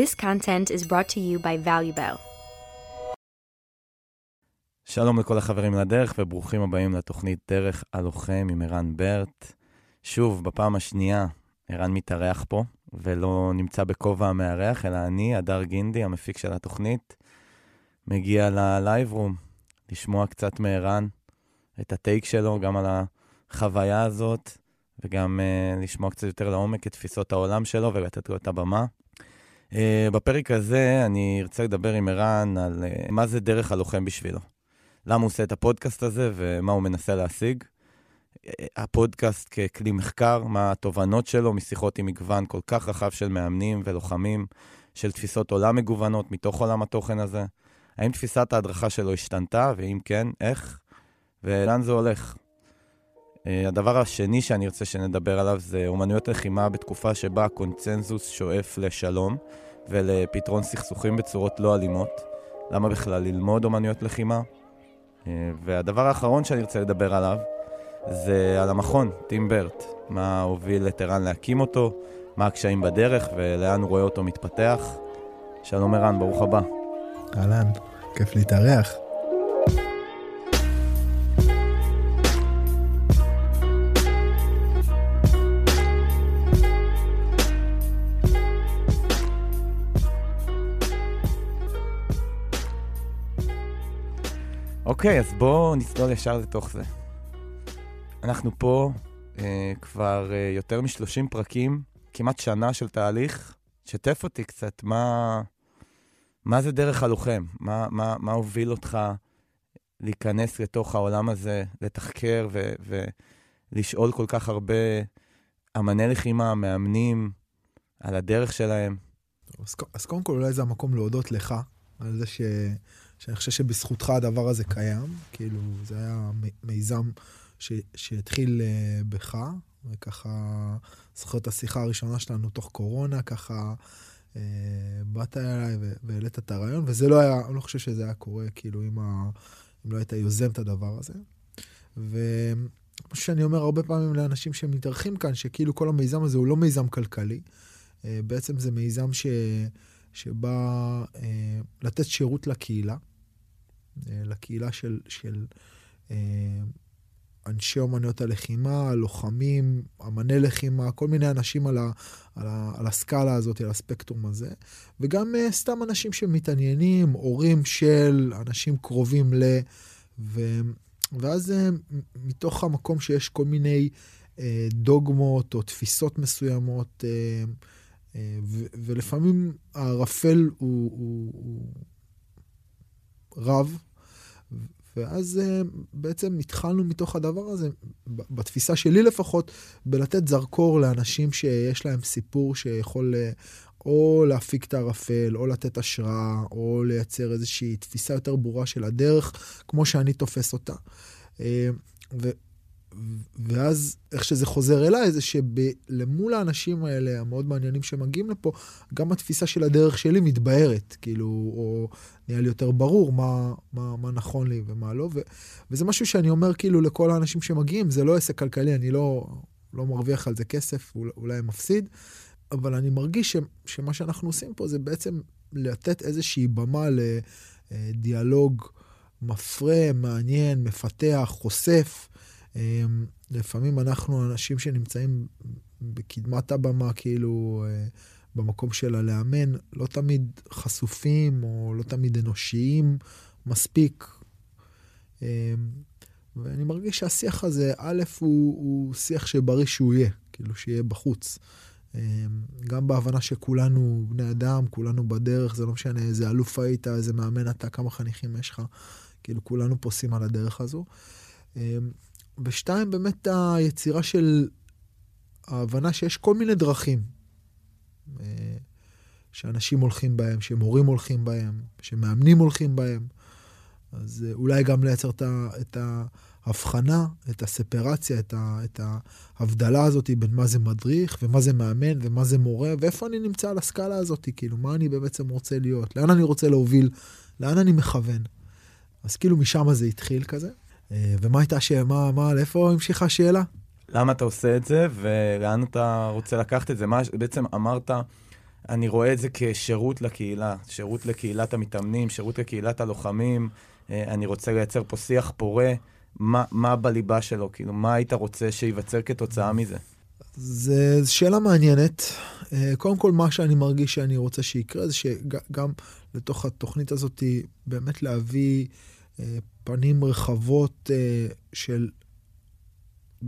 This content is brought to you by ValueBell. שלום לכל החברים לדרך וברוכים הבאים לתוכנית דרך הלוחם עם ערן ברט. שוב, בפעם השנייה, ערן מתארח פה, ולא נמצא בכובע המארח, אלא אני, הדר גינדי, המפיק של התוכנית, מגיע ללייב רום, לשמוע קצת מערן את הטייק שלו, גם על החוויה הזאת, וגם uh, לשמוע קצת יותר לעומק את תפיסות העולם שלו ולתת לו את הבמה. Uh, בפרק הזה אני ארצה לדבר עם ערן על uh, מה זה דרך הלוחם בשבילו. למה הוא עושה את הפודקאסט הזה ומה הוא מנסה להשיג. הפודקאסט ככלי מחקר, מה התובנות שלו משיחות עם מגוון כל כך רחב של מאמנים ולוחמים, של תפיסות עולם מגוונות מתוך עולם התוכן הזה. האם תפיסת ההדרכה שלו השתנתה, ואם כן, איך, ולאן זה הולך. הדבר השני שאני רוצה שנדבר עליו זה אומנויות לחימה בתקופה שבה הקונצנזוס שואף לשלום ולפתרון סכסוכים בצורות לא אלימות. למה בכלל ללמוד אומנויות לחימה? והדבר האחרון שאני רוצה לדבר עליו זה על המכון, טים ברט. מה הוביל את ערן להקים אותו, מה הקשיים בדרך ולאן הוא רואה אותו מתפתח. שלום ערן, ברוך הבא. אהלן, כיף להתארח. אוקיי, אז בואו נצלול ישר לתוך זה. אנחנו פה אה, כבר אה, יותר מ-30 פרקים, כמעט שנה של תהליך. שתף אותי קצת, מה, מה זה דרך הלוחם? מה, מה, מה הוביל אותך להיכנס לתוך העולם הזה, לתחקר ו, ולשאול כל כך הרבה אמני לחימה, מאמנים, על הדרך שלהם? אז, אז קודם כל, אולי זה המקום להודות לך על זה ש... שאני חושב שבזכותך הדבר הזה קיים. כאילו, זה היה מיזם ש... שהתחיל uh, בך, וככה, זוכר את השיחה הראשונה שלנו תוך קורונה, ככה uh, באת אליי והעלית את הרעיון, וזה לא היה, אני לא חושב שזה היה קורה, כאילו, אם, ה... אם לא היית יוזם את הדבר הזה. ומה שאני אומר הרבה פעמים לאנשים שמתארחים כאן, שכאילו כל המיזם הזה הוא לא מיזם כלכלי, uh, בעצם זה מיזם ש... שבא uh, לתת שירות לקהילה, לקהילה של, של uh, אנשי אומנויות הלחימה, לוחמים, אמני לחימה, כל מיני אנשים על, ה, על, ה, על הסקאלה הזאת, על הספקטרום הזה, וגם uh, סתם אנשים שמתעניינים, הורים של, אנשים קרובים ל... ו, ואז מתוך המקום שיש כל מיני דוגמות או תפיסות מסוימות, ולפעמים הערפל הוא, הוא, הוא רב, ואז uh, בעצם התחלנו מתוך הדבר הזה, בתפיסה שלי לפחות, בלתת זרקור לאנשים שיש להם סיפור שיכול uh, או להפיק את הערפל, או לתת השראה, או לייצר איזושהי תפיסה יותר ברורה של הדרך, כמו שאני תופס אותה. Uh, ו- ואז איך שזה חוזר אליי, זה שלמול האנשים האלה, המאוד מעניינים שמגיעים לפה, גם התפיסה של הדרך שלי מתבהרת, כאילו, או נהיה לי יותר ברור מה, מה, מה נכון לי ומה לא. ו, וזה משהו שאני אומר כאילו לכל האנשים שמגיעים, זה לא עסק כלכלי, אני לא, לא מרוויח על זה כסף, אולי מפסיד, אבל אני מרגיש ש, שמה שאנחנו עושים פה זה בעצם לתת איזושהי במה לדיאלוג מפרה, מעניין, מפתח, חושף. אמ, לפעמים אנחנו אנשים שנמצאים בקדמת הבמה, כאילו, אה, במקום של הלאמן, לא תמיד חשופים או לא תמיד אנושיים מספיק. אמ, ואני מרגיש שהשיח הזה, א', הוא, הוא שיח שבריא שהוא יהיה, כאילו שיהיה בחוץ. אמ, גם בהבנה שכולנו בני אדם, כולנו בדרך, זה לא משנה איזה אלוף היית, איזה מאמן אתה, כמה חניכים יש לך, כאילו כולנו פוסעים על הדרך הזו. ושתיים, באמת היצירה של ההבנה שיש כל מיני דרכים אה, שאנשים הולכים בהם, שמורים הולכים בהם, שמאמנים הולכים בהם. אז אה, אולי גם לייצר את ההבחנה, את הספרציה, את, ההבדלה הזאת בין מה זה מדריך ומה זה מאמן ומה זה מורה, ואיפה אני נמצא על הסקאלה הזאת, כאילו, מה אני בעצם רוצה להיות, לאן אני רוצה להוביל, לאן אני מכוון. אז כאילו משם זה התחיל כזה. אה, ומה הייתה השאלה? מה, לאיפה המשיכה השאלה? למה אתה עושה את זה ולאן אתה רוצה לקחת את זה? מה, בעצם אמרת, אני רואה את זה כשירות לקהילה, שירות לקהילת המתאמנים, שירות לקהילת הלוחמים. אה, אני רוצה לייצר פה שיח פורה. מה, מה בליבה שלו? כאילו, מה היית רוצה שייווצר כתוצאה מזה? זו שאלה מעניינת. אה, קודם כל, מה שאני מרגיש שאני רוצה שיקרה, זה שגם לתוך התוכנית הזאת, באמת להביא פנים רחבות של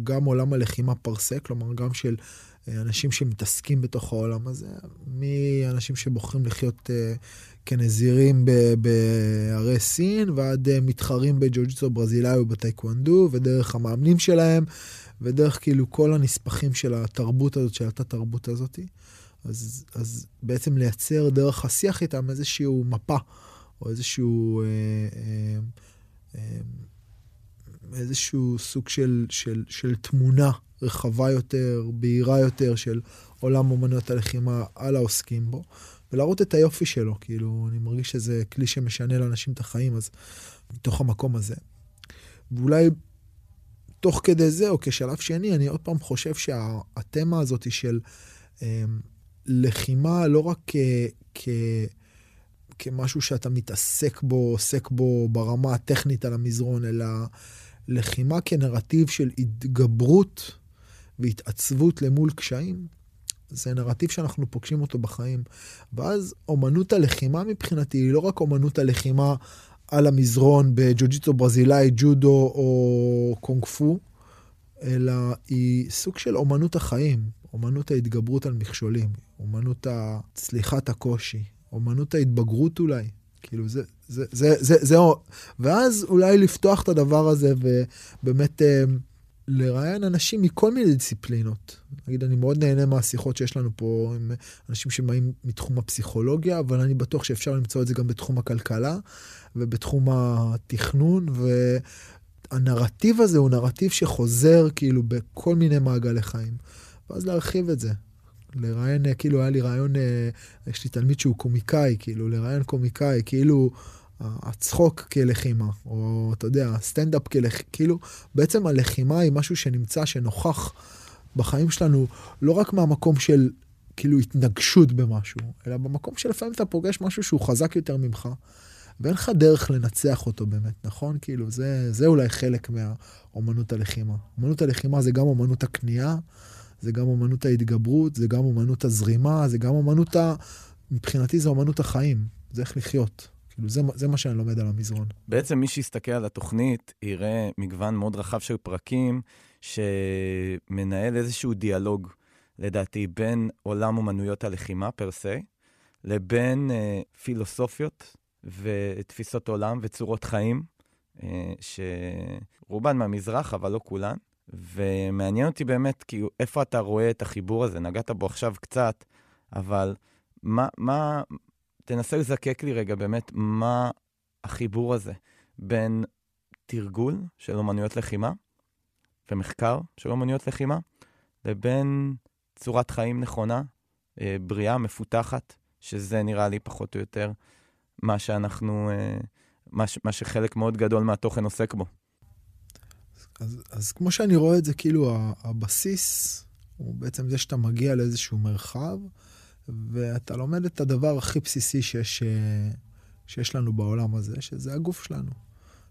גם עולם הלחימה פרסה, כלומר, גם של אנשים שמתעסקים בתוך העולם הזה, מאנשים שבוחרים לחיות כנזירים בערי סין, ועד מתחרים בג'ו-ג'יצו ברזילאי ובטייקוונדו, ודרך המאמנים שלהם, ודרך כאילו כל הנספחים של התרבות הזאת, של התת-תרבות הזאת. אז, אז בעצם לייצר דרך השיח איתם איזשהו מפה, או איזשהו... אה, אה, אה, איזשהו סוג של, של, של תמונה רחבה יותר, בהירה יותר של עולם אומנויות הלחימה על העוסקים בו, ולהראות את היופי שלו, כאילו, אני מרגיש שזה כלי שמשנה לאנשים את החיים, אז מתוך המקום הזה. ואולי תוך כדי זה, או כשלב שני, אני עוד פעם חושב שהתמה הזאת של אה, לחימה לא רק כ... כ כמשהו שאתה מתעסק בו, עוסק בו ברמה הטכנית על המזרון, אלא לחימה כנרטיב של התגברות והתעצבות למול קשיים, זה נרטיב שאנחנו פוגשים אותו בחיים. ואז אומנות הלחימה מבחינתי היא לא רק אומנות הלחימה על המזרון בג'ו-ג'יטו ברזילאי, ג'ודו או קונג פו, אלא היא סוג של אומנות החיים, אומנות ההתגברות על מכשולים, אומנות צליחת הקושי, אומנות ההתבגרות אולי. כאילו זה, זה, זה, זה, זה, זה, ואז אולי לפתוח את הדבר הזה ובאמת אה, לראיין אנשים מכל מיני דיסציפלינות. נגיד, אני מאוד נהנה מהשיחות שיש לנו פה עם אנשים שבאים מתחום הפסיכולוגיה, אבל אני בטוח שאפשר למצוא את זה גם בתחום הכלכלה ובתחום התכנון, והנרטיב הזה הוא נרטיב שחוזר כאילו בכל מיני מעגלי חיים. ואז להרחיב את זה. לראיין, כאילו היה לי רעיון, אה, יש לי תלמיד שהוא קומיקאי, כאילו לראיין קומיקאי, כאילו הצחוק כלחימה, או אתה יודע, סטנדאפ כלחימה, כאילו בעצם הלחימה היא משהו שנמצא, שנוכח בחיים שלנו, לא רק מהמקום של כאילו התנגשות במשהו, אלא במקום שלפעמים אתה פוגש משהו שהוא חזק יותר ממך, ואין לך דרך לנצח אותו באמת, נכון? כאילו, זה, זה אולי חלק מהאומנות הלחימה. אומנות הלחימה זה גם אומנות הכניעה, זה גם אומנות ההתגברות, זה גם אומנות הזרימה, זה גם אומנות ה... מבחינתי זה אומנות החיים, זה איך לחיות. כאילו, זה, זה מה שאני לומד על המזרון. בעצם מי שיסתכל על התוכנית יראה מגוון מאוד רחב של פרקים שמנהל איזשהו דיאלוג, לדעתי, בין עולם אומנויות הלחימה פר סה, לבין אה, פילוסופיות ותפיסות עולם וצורות חיים, אה, שרובן מהמזרח, אבל לא כולן. ומעניין אותי באמת, כאילו, איפה אתה רואה את החיבור הזה? נגעת בו עכשיו קצת, אבל מה, מה, תנסה לזקק לי רגע באמת מה החיבור הזה בין תרגול של אומנויות לחימה ומחקר של אומנויות לחימה, לבין צורת חיים נכונה, אה, בריאה, מפותחת, שזה נראה לי פחות או יותר מה שאנחנו, אה, מה, מה שחלק מאוד גדול מהתוכן עוסק בו. אז, אז כמו שאני רואה את זה, כאילו הבסיס הוא בעצם זה שאתה מגיע לאיזשהו מרחב, ואתה לומד את הדבר הכי בסיסי שיש, אה, שיש לנו בעולם הזה, שזה הגוף שלנו.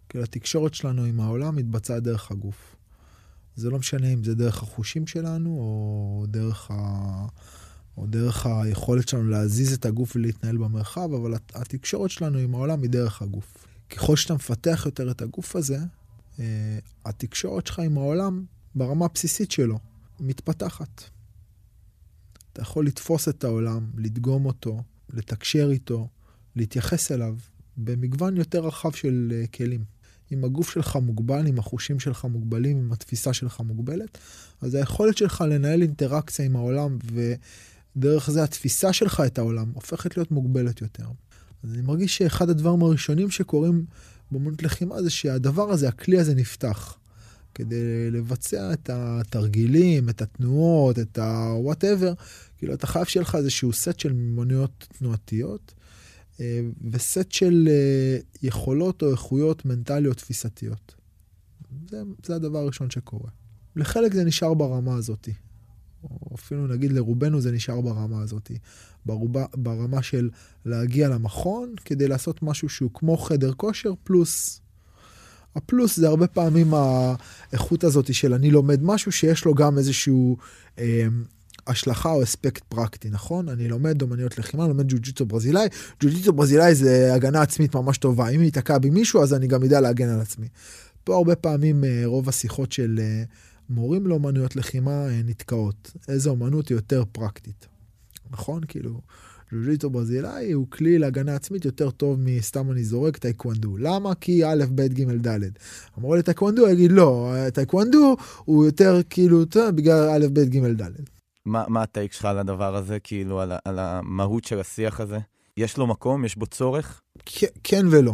כאילו התקשורת שלנו עם העולם מתבצעת דרך הגוף. זה לא משנה אם זה דרך החושים שלנו, או דרך, ה... או דרך היכולת שלנו להזיז את הגוף ולהתנהל במרחב, אבל התקשורת שלנו עם העולם היא דרך הגוף. ככל שאתה מפתח יותר את הגוף הזה, התקשורת שלך עם העולם, ברמה הבסיסית שלו, מתפתחת. אתה יכול לתפוס את העולם, לדגום אותו, לתקשר איתו, להתייחס אליו במגוון יותר רחב של uh, כלים. אם הגוף שלך מוגבל, אם החושים שלך מוגבלים, אם התפיסה שלך מוגבלת, אז היכולת שלך לנהל אינטראקציה עם העולם ודרך זה התפיסה שלך את העולם הופכת להיות מוגבלת יותר. אז אני מרגיש שאחד הדברים הראשונים שקורים באמנות לחימה זה שהדבר הזה, הכלי הזה נפתח. כדי לבצע את התרגילים, את התנועות, את ה-whatever, כאילו אתה חייב שיהיה לך איזשהו סט של מימוניות תנועתיות, אה, וסט של אה, יכולות או איכויות מנטליות תפיסתיות. זה, זה הדבר הראשון שקורה. לחלק זה נשאר ברמה הזאת. או אפילו נגיד לרובנו זה נשאר ברמה הזאת. ברובה, ברמה של להגיע למכון כדי לעשות משהו שהוא כמו חדר כושר פלוס. הפלוס זה הרבה פעמים האיכות הזאת של אני לומד משהו שיש לו גם איזשהו אה, השלכה או aspect פרקטי, נכון? אני לומד אומניות לחימה, לומד ג'ו-ג'יצו ברזילאי. ג'ו-ג'יצו ברזילאי זה הגנה עצמית ממש טובה. אם ייתקע בי מישהו, אז אני גם אדע להגן על עצמי. פה הרבה פעמים אה, רוב השיחות של אה, מורים לאומנויות לחימה אה, נתקעות. איזה אומנות היא יותר פרקטית, נכון? כאילו, ג'ו-ג'יצו ברזילאי הוא כלי להגנה עצמית יותר טוב מסתם אני זורק טייקוונדו. למה? כי א', ב', ג', ד'. אמרו לי טייקוונדו, יגיד לא, טייקוונדו הוא יותר כאילו, בגלל א', ב', ג', ד'. מה, מה הטייק שלך על הדבר הזה, כאילו, על, על המהות של השיח הזה? יש לו מקום? יש בו צורך? כן ולא.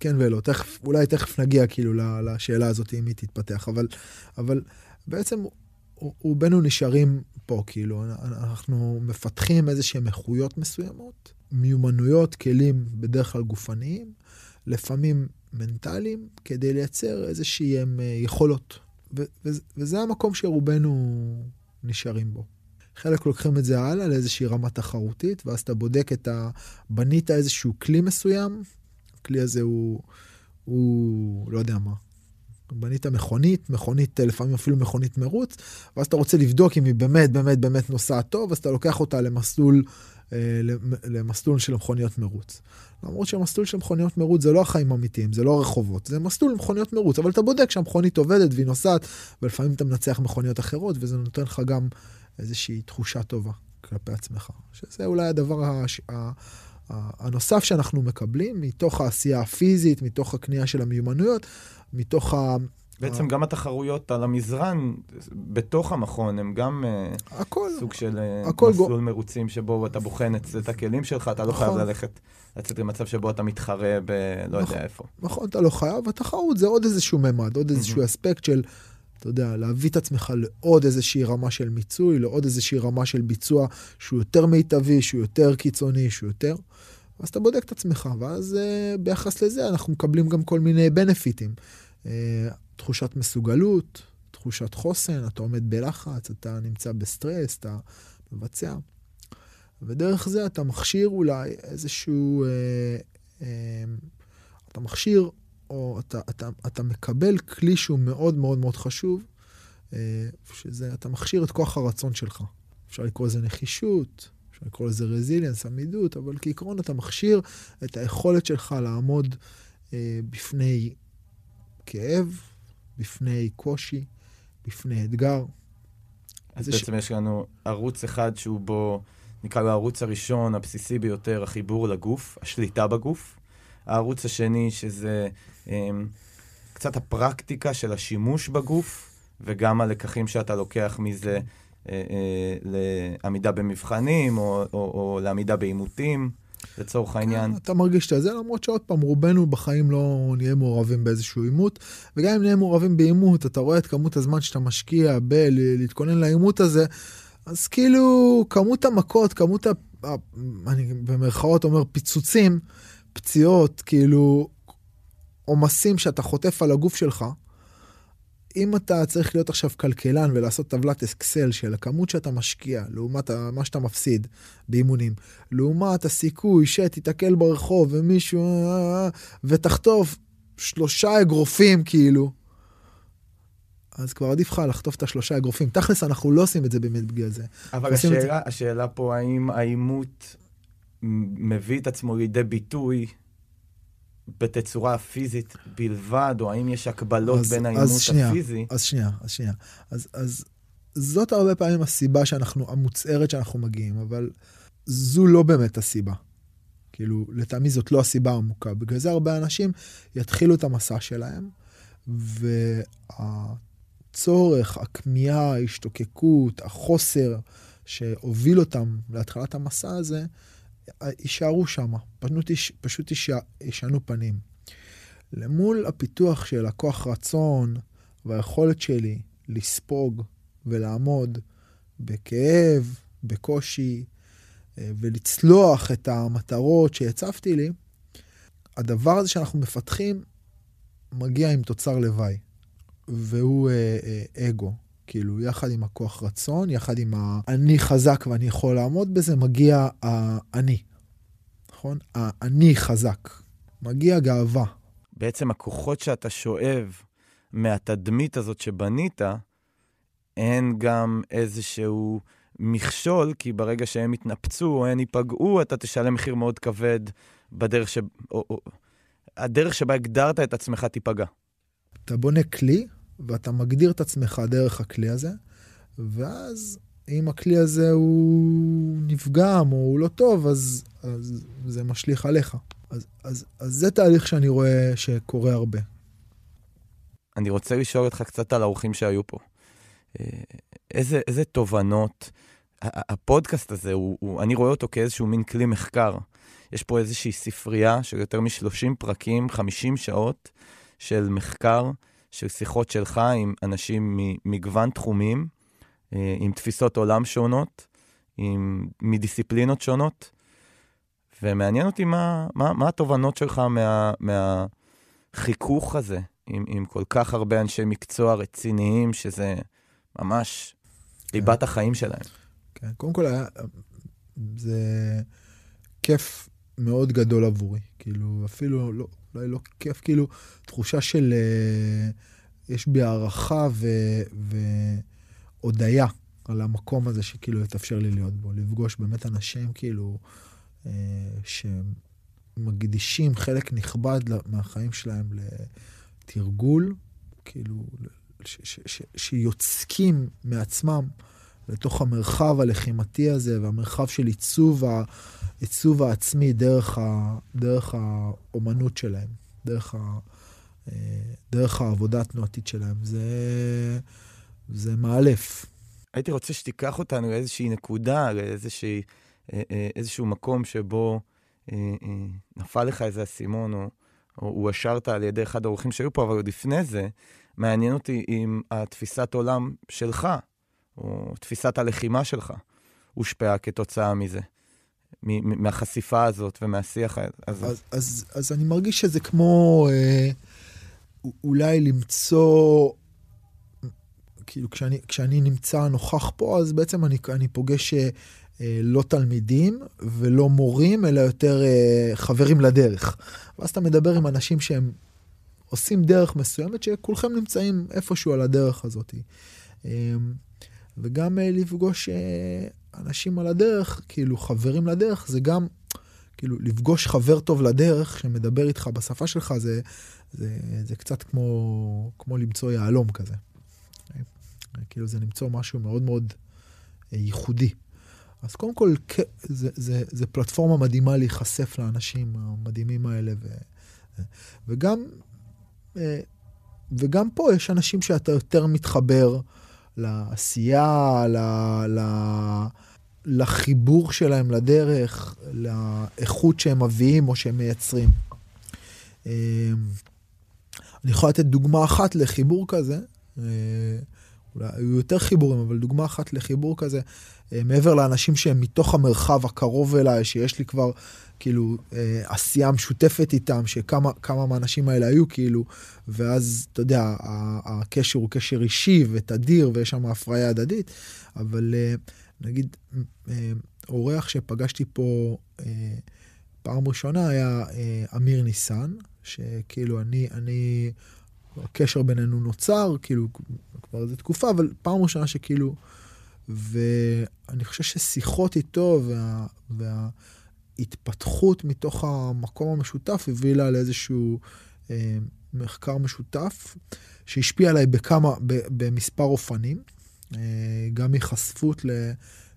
כן ולא. תכף, אולי תכף נגיע כאילו לשאלה הזאת, אם היא תתפתח, אבל, אבל בעצם רובנו נשארים פה, כאילו, אנחנו מפתחים איזה שהם איכויות מסוימות, מיומנויות, כלים בדרך כלל גופניים, לפעמים מנטליים, כדי לייצר איזה שהם אה, יכולות. וזה המקום שרובנו נשארים בו. חלק לוקחים את זה הלאה לאיזושהי רמה תחרותית, ואז אתה בודק את ה... בנית איזשהו כלי מסוים, הכלי הזה הוא, הוא לא יודע מה, בנית מכונית, מכונית, לפעמים אפילו מכונית מרוץ, ואז אתה רוצה לבדוק אם היא באמת באמת באמת נוסעת טוב, אז אתה לוקח אותה למסלול, אה, למסלול של מכוניות מרוץ. למרות שהמסלול של מכוניות מרוץ זה לא החיים האמיתיים, זה לא הרחובות, זה מסלול מכוניות מרוץ, אבל אתה בודק שהמכונית עובדת והיא נוסעת, ולפעמים אתה מנצח מכוניות אחרות, וזה נותן לך גם איזושהי תחושה טובה כלפי עצמך. שזה אולי הדבר הש... הנוסף שאנחנו מקבלים מתוך העשייה הפיזית, מתוך הקנייה של המיומנויות, מתוך ה... בעצם גם התחרויות על המזרן בתוך המכון הם גם אה, הכל, סוג של אה, הכל מסלול גו... מרוצים שבו אתה בוחן את, את הכלים שלך, אתה לא חייב נכון. ללכת, לצאת למצב שבו אתה מתחרה ב... לא נכון, יודע איפה. נכון, אתה לא חייב, התחרות זה עוד איזשהו ממד, עוד איזשהו אספקט של, אתה יודע, להביא את עצמך לעוד איזושהי רמה של מיצוי, לעוד איזושהי רמה של ביצוע שהוא יותר מיטבי, שהוא יותר קיצוני, שהוא יותר... אז אתה בודק את עצמך, ואז uh, ביחס לזה אנחנו מקבלים גם כל מיני בנפיטים. Uh, תחושת מסוגלות, תחושת חוסן, אתה עומד בלחץ, אתה נמצא בסטרס, אתה מבצע. ודרך זה אתה מכשיר אולי איזשהו, אה, אה, אתה מכשיר או אתה, אתה, אתה מקבל כלי שהוא מאוד מאוד מאוד חשוב, אה, שזה, אתה מכשיר את כוח הרצון שלך. אפשר לקרוא לזה נחישות, אפשר לקרוא לזה רזיליאנס, עמידות, אבל כעיקרון אתה מכשיר את היכולת שלך לעמוד אה, בפני כאב, בפני קושי, בפני אתגר. אז בעצם ש... יש לנו ערוץ אחד שהוא בו, נקרא לו הערוץ הראשון, הבסיסי ביותר, החיבור לגוף, השליטה בגוף. הערוץ השני, שזה קצת הפרקטיקה של השימוש בגוף, וגם הלקחים שאתה לוקח מזה uh, uh, לעמידה במבחנים, או, או, או לעמידה בעימותים. לצורך העניין. כן, אתה מרגיש את זה, למרות שעוד פעם, רובנו בחיים לא נהיה מעורבים באיזשהו עימות, וגם אם נהיה מעורבים בעימות, אתה רואה את כמות הזמן שאתה משקיע בלהתכונן לעימות הזה, אז כאילו, כמות המכות, כמות, ה... אני במרכאות אומר פיצוצים, פציעות, כאילו, עומסים שאתה חוטף על הגוף שלך, אם אתה צריך להיות עכשיו כלכלן ולעשות טבלת אקסל של הכמות שאתה משקיע לעומת מה שאתה מפסיד באימונים, לעומת הסיכוי שתיתקל ברחוב ומישהו ותחטוף שלושה אגרופים כאילו, אז כבר עדיף לך לחטוף את השלושה אגרופים. תכלס, אנחנו לא עושים את זה באמת בגלל זה. אבל השאלה, זה... השאלה פה, האם העימות מביא את עצמו לידי ביטוי בתצורה פיזית בלבד, או האם יש הקבלות אז, בין האימות הפיזי? אז שנייה, אז שנייה. אז, אז זאת הרבה פעמים הסיבה שאנחנו, המוצהרת שאנחנו מגיעים, אבל זו לא באמת הסיבה. כאילו, לטעמי זאת לא הסיבה העמוקה. בגלל זה הרבה אנשים יתחילו את המסע שלהם, והצורך, הכמיהה, ההשתוקקות, החוסר שהוביל אותם להתחלת המסע הזה, יישארו שם, פשוט, פשוט ישנו פנים. למול הפיתוח של הכוח רצון והיכולת שלי לספוג ולעמוד בכאב, בקושי, אה, ולצלוח את המטרות שהצבתי לי, הדבר הזה שאנחנו מפתחים מגיע עם תוצר לוואי, והוא אה, אה, אגו. כאילו, יחד עם הכוח רצון, יחד עם האני חזק ואני יכול לעמוד בזה, מגיע האני. נכון? האני חזק. מגיע גאווה. בעצם הכוחות שאתה שואב מהתדמית הזאת שבנית, אין גם איזשהו מכשול, כי ברגע שהם יתנפצו או הם ייפגעו, אתה תשלם מחיר מאוד כבד בדרך ש... או, או... הדרך שבה הגדרת את עצמך תיפגע. אתה בונה כלי, ואתה מגדיר את עצמך דרך הכלי הזה, ואז אם הכלי הזה הוא נפגם או הוא לא טוב, אז, אז זה משליך עליך. אז, אז, אז זה תהליך שאני רואה שקורה הרבה. אני רוצה לשאול אותך קצת על האורחים שהיו פה. אה, איזה, איזה תובנות, הפודקאסט הזה, הוא, הוא, אני רואה אותו כאיזשהו מין כלי מחקר. יש פה איזושהי ספרייה של יותר מ-30 פרקים, 50 שעות של מחקר, של שיחות שלך עם אנשים ממגוון תחומים, אה, עם תפיסות עולם שונות, עם, מדיסציפלינות שונות, ומעניין אותי מה, מה, מה התובנות שלך מה, מהחיכוך הזה עם, עם כל כך הרבה אנשי מקצוע רציניים, שזה ממש ליבת החיים שלהם. כן, קודם כל היה, זה כיף מאוד גדול עבורי. כאילו, אפילו לא, אולי לא כיף, כאילו, תחושה של... אה, יש בי הערכה והודיה על המקום הזה שכאילו יתאפשר לי להיות בו. לפגוש באמת אנשים כאילו אה, שמקדישים חלק נכבד מהחיים שלהם לתרגול, כאילו, ש, ש, ש, שיוצקים מעצמם לתוך המרחב הלחימתי הזה והמרחב של עיצוב, ה, עיצוב העצמי דרך, ה, דרך האומנות שלהם, דרך, ה, אה, דרך העבודה התנועתית שלהם. זה, זה מאלף. הייתי רוצה שתיקח אותנו לאיזושהי נקודה, לאיזושהי, אה, אה, מקום שבו נפל לך איזה אסימון, או, או הואשרת על ידי אחד האורחים שהיו פה, אבל עוד לפני זה, מעניין אותי אם התפיסת עולם שלך, או תפיסת הלחימה שלך, הושפעה כתוצאה מזה. מהחשיפה הזאת ומהשיח הזה. אז, אז, אז אני מרגיש שזה כמו אה, אולי למצוא, כאילו כשאני, כשאני נמצא נוכח פה, אז בעצם אני, אני פוגש אה, לא תלמידים ולא מורים, אלא יותר אה, חברים לדרך. ואז אתה מדבר עם אנשים שהם עושים דרך מסוימת, שכולכם נמצאים איפשהו על הדרך הזאת. אה, וגם אה, לפגוש אה, אנשים על הדרך, כאילו חברים לדרך, זה גם, כאילו לפגוש חבר טוב לדרך שמדבר איתך בשפה שלך, זה, זה, זה קצת כמו, כמו למצוא יהלום כזה. כאילו זה למצוא משהו מאוד מאוד אה, ייחודי. אז קודם כל, זה, זה, זה פלטפורמה מדהימה להיחשף לאנשים המדהימים האלה, ו, וגם, וגם פה יש אנשים שאתה יותר מתחבר לעשייה, ל, ל, לחיבור שלהם לדרך, לאיכות שהם מביאים או שהם מייצרים. אמ, אני יכול לתת דוגמה אחת לחיבור כזה, אה, אולי היו יותר חיבורים, אבל דוגמה אחת לחיבור כזה, אה, מעבר לאנשים שהם מתוך המרחב הקרוב אליי, שיש לי כבר כאילו אה, עשייה משותפת איתם, שכמה מהאנשים האלה היו כאילו, ואז אתה יודע, הקשר הוא קשר אישי ותדיר ויש שם הפריה הדדית, אבל אה, נגיד אה, אורח שפגשתי פה אה, פעם ראשונה היה אה, אמיר ניסן, שכאילו אני, אני, הקשר בינינו נוצר, כאילו כבר איזה תקופה, אבל פעם ראשונה שכאילו, ואני חושב ששיחות איתו וה... וה התפתחות מתוך המקום המשותף הביאה לאיזשהו אה, מחקר משותף שהשפיע עליי בכמה, ב, במספר אופנים, אה, גם מחשפות ל,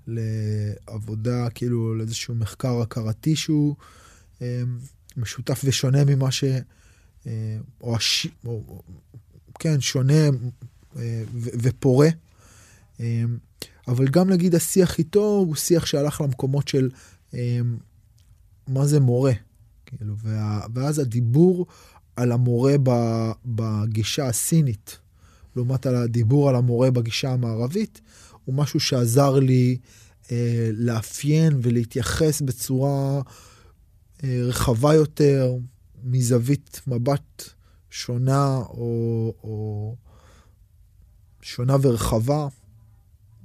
לעבודה, כאילו לאיזשהו מחקר הכרתי שהוא אה, משותף ושונה ממה ש... אה, או, הש... או כן, שונה אה, ו, ופורה. אה, אבל גם נגיד השיח איתו הוא שיח שהלך למקומות של אה, מה זה מורה. כאילו, וה, ואז הדיבור על המורה בגישה הסינית, לעומת הדיבור על המורה בגישה המערבית, הוא משהו שעזר לי אה, לאפיין ולהתייחס בצורה אה, רחבה יותר, מזווית מבט שונה, או, או שונה ורחבה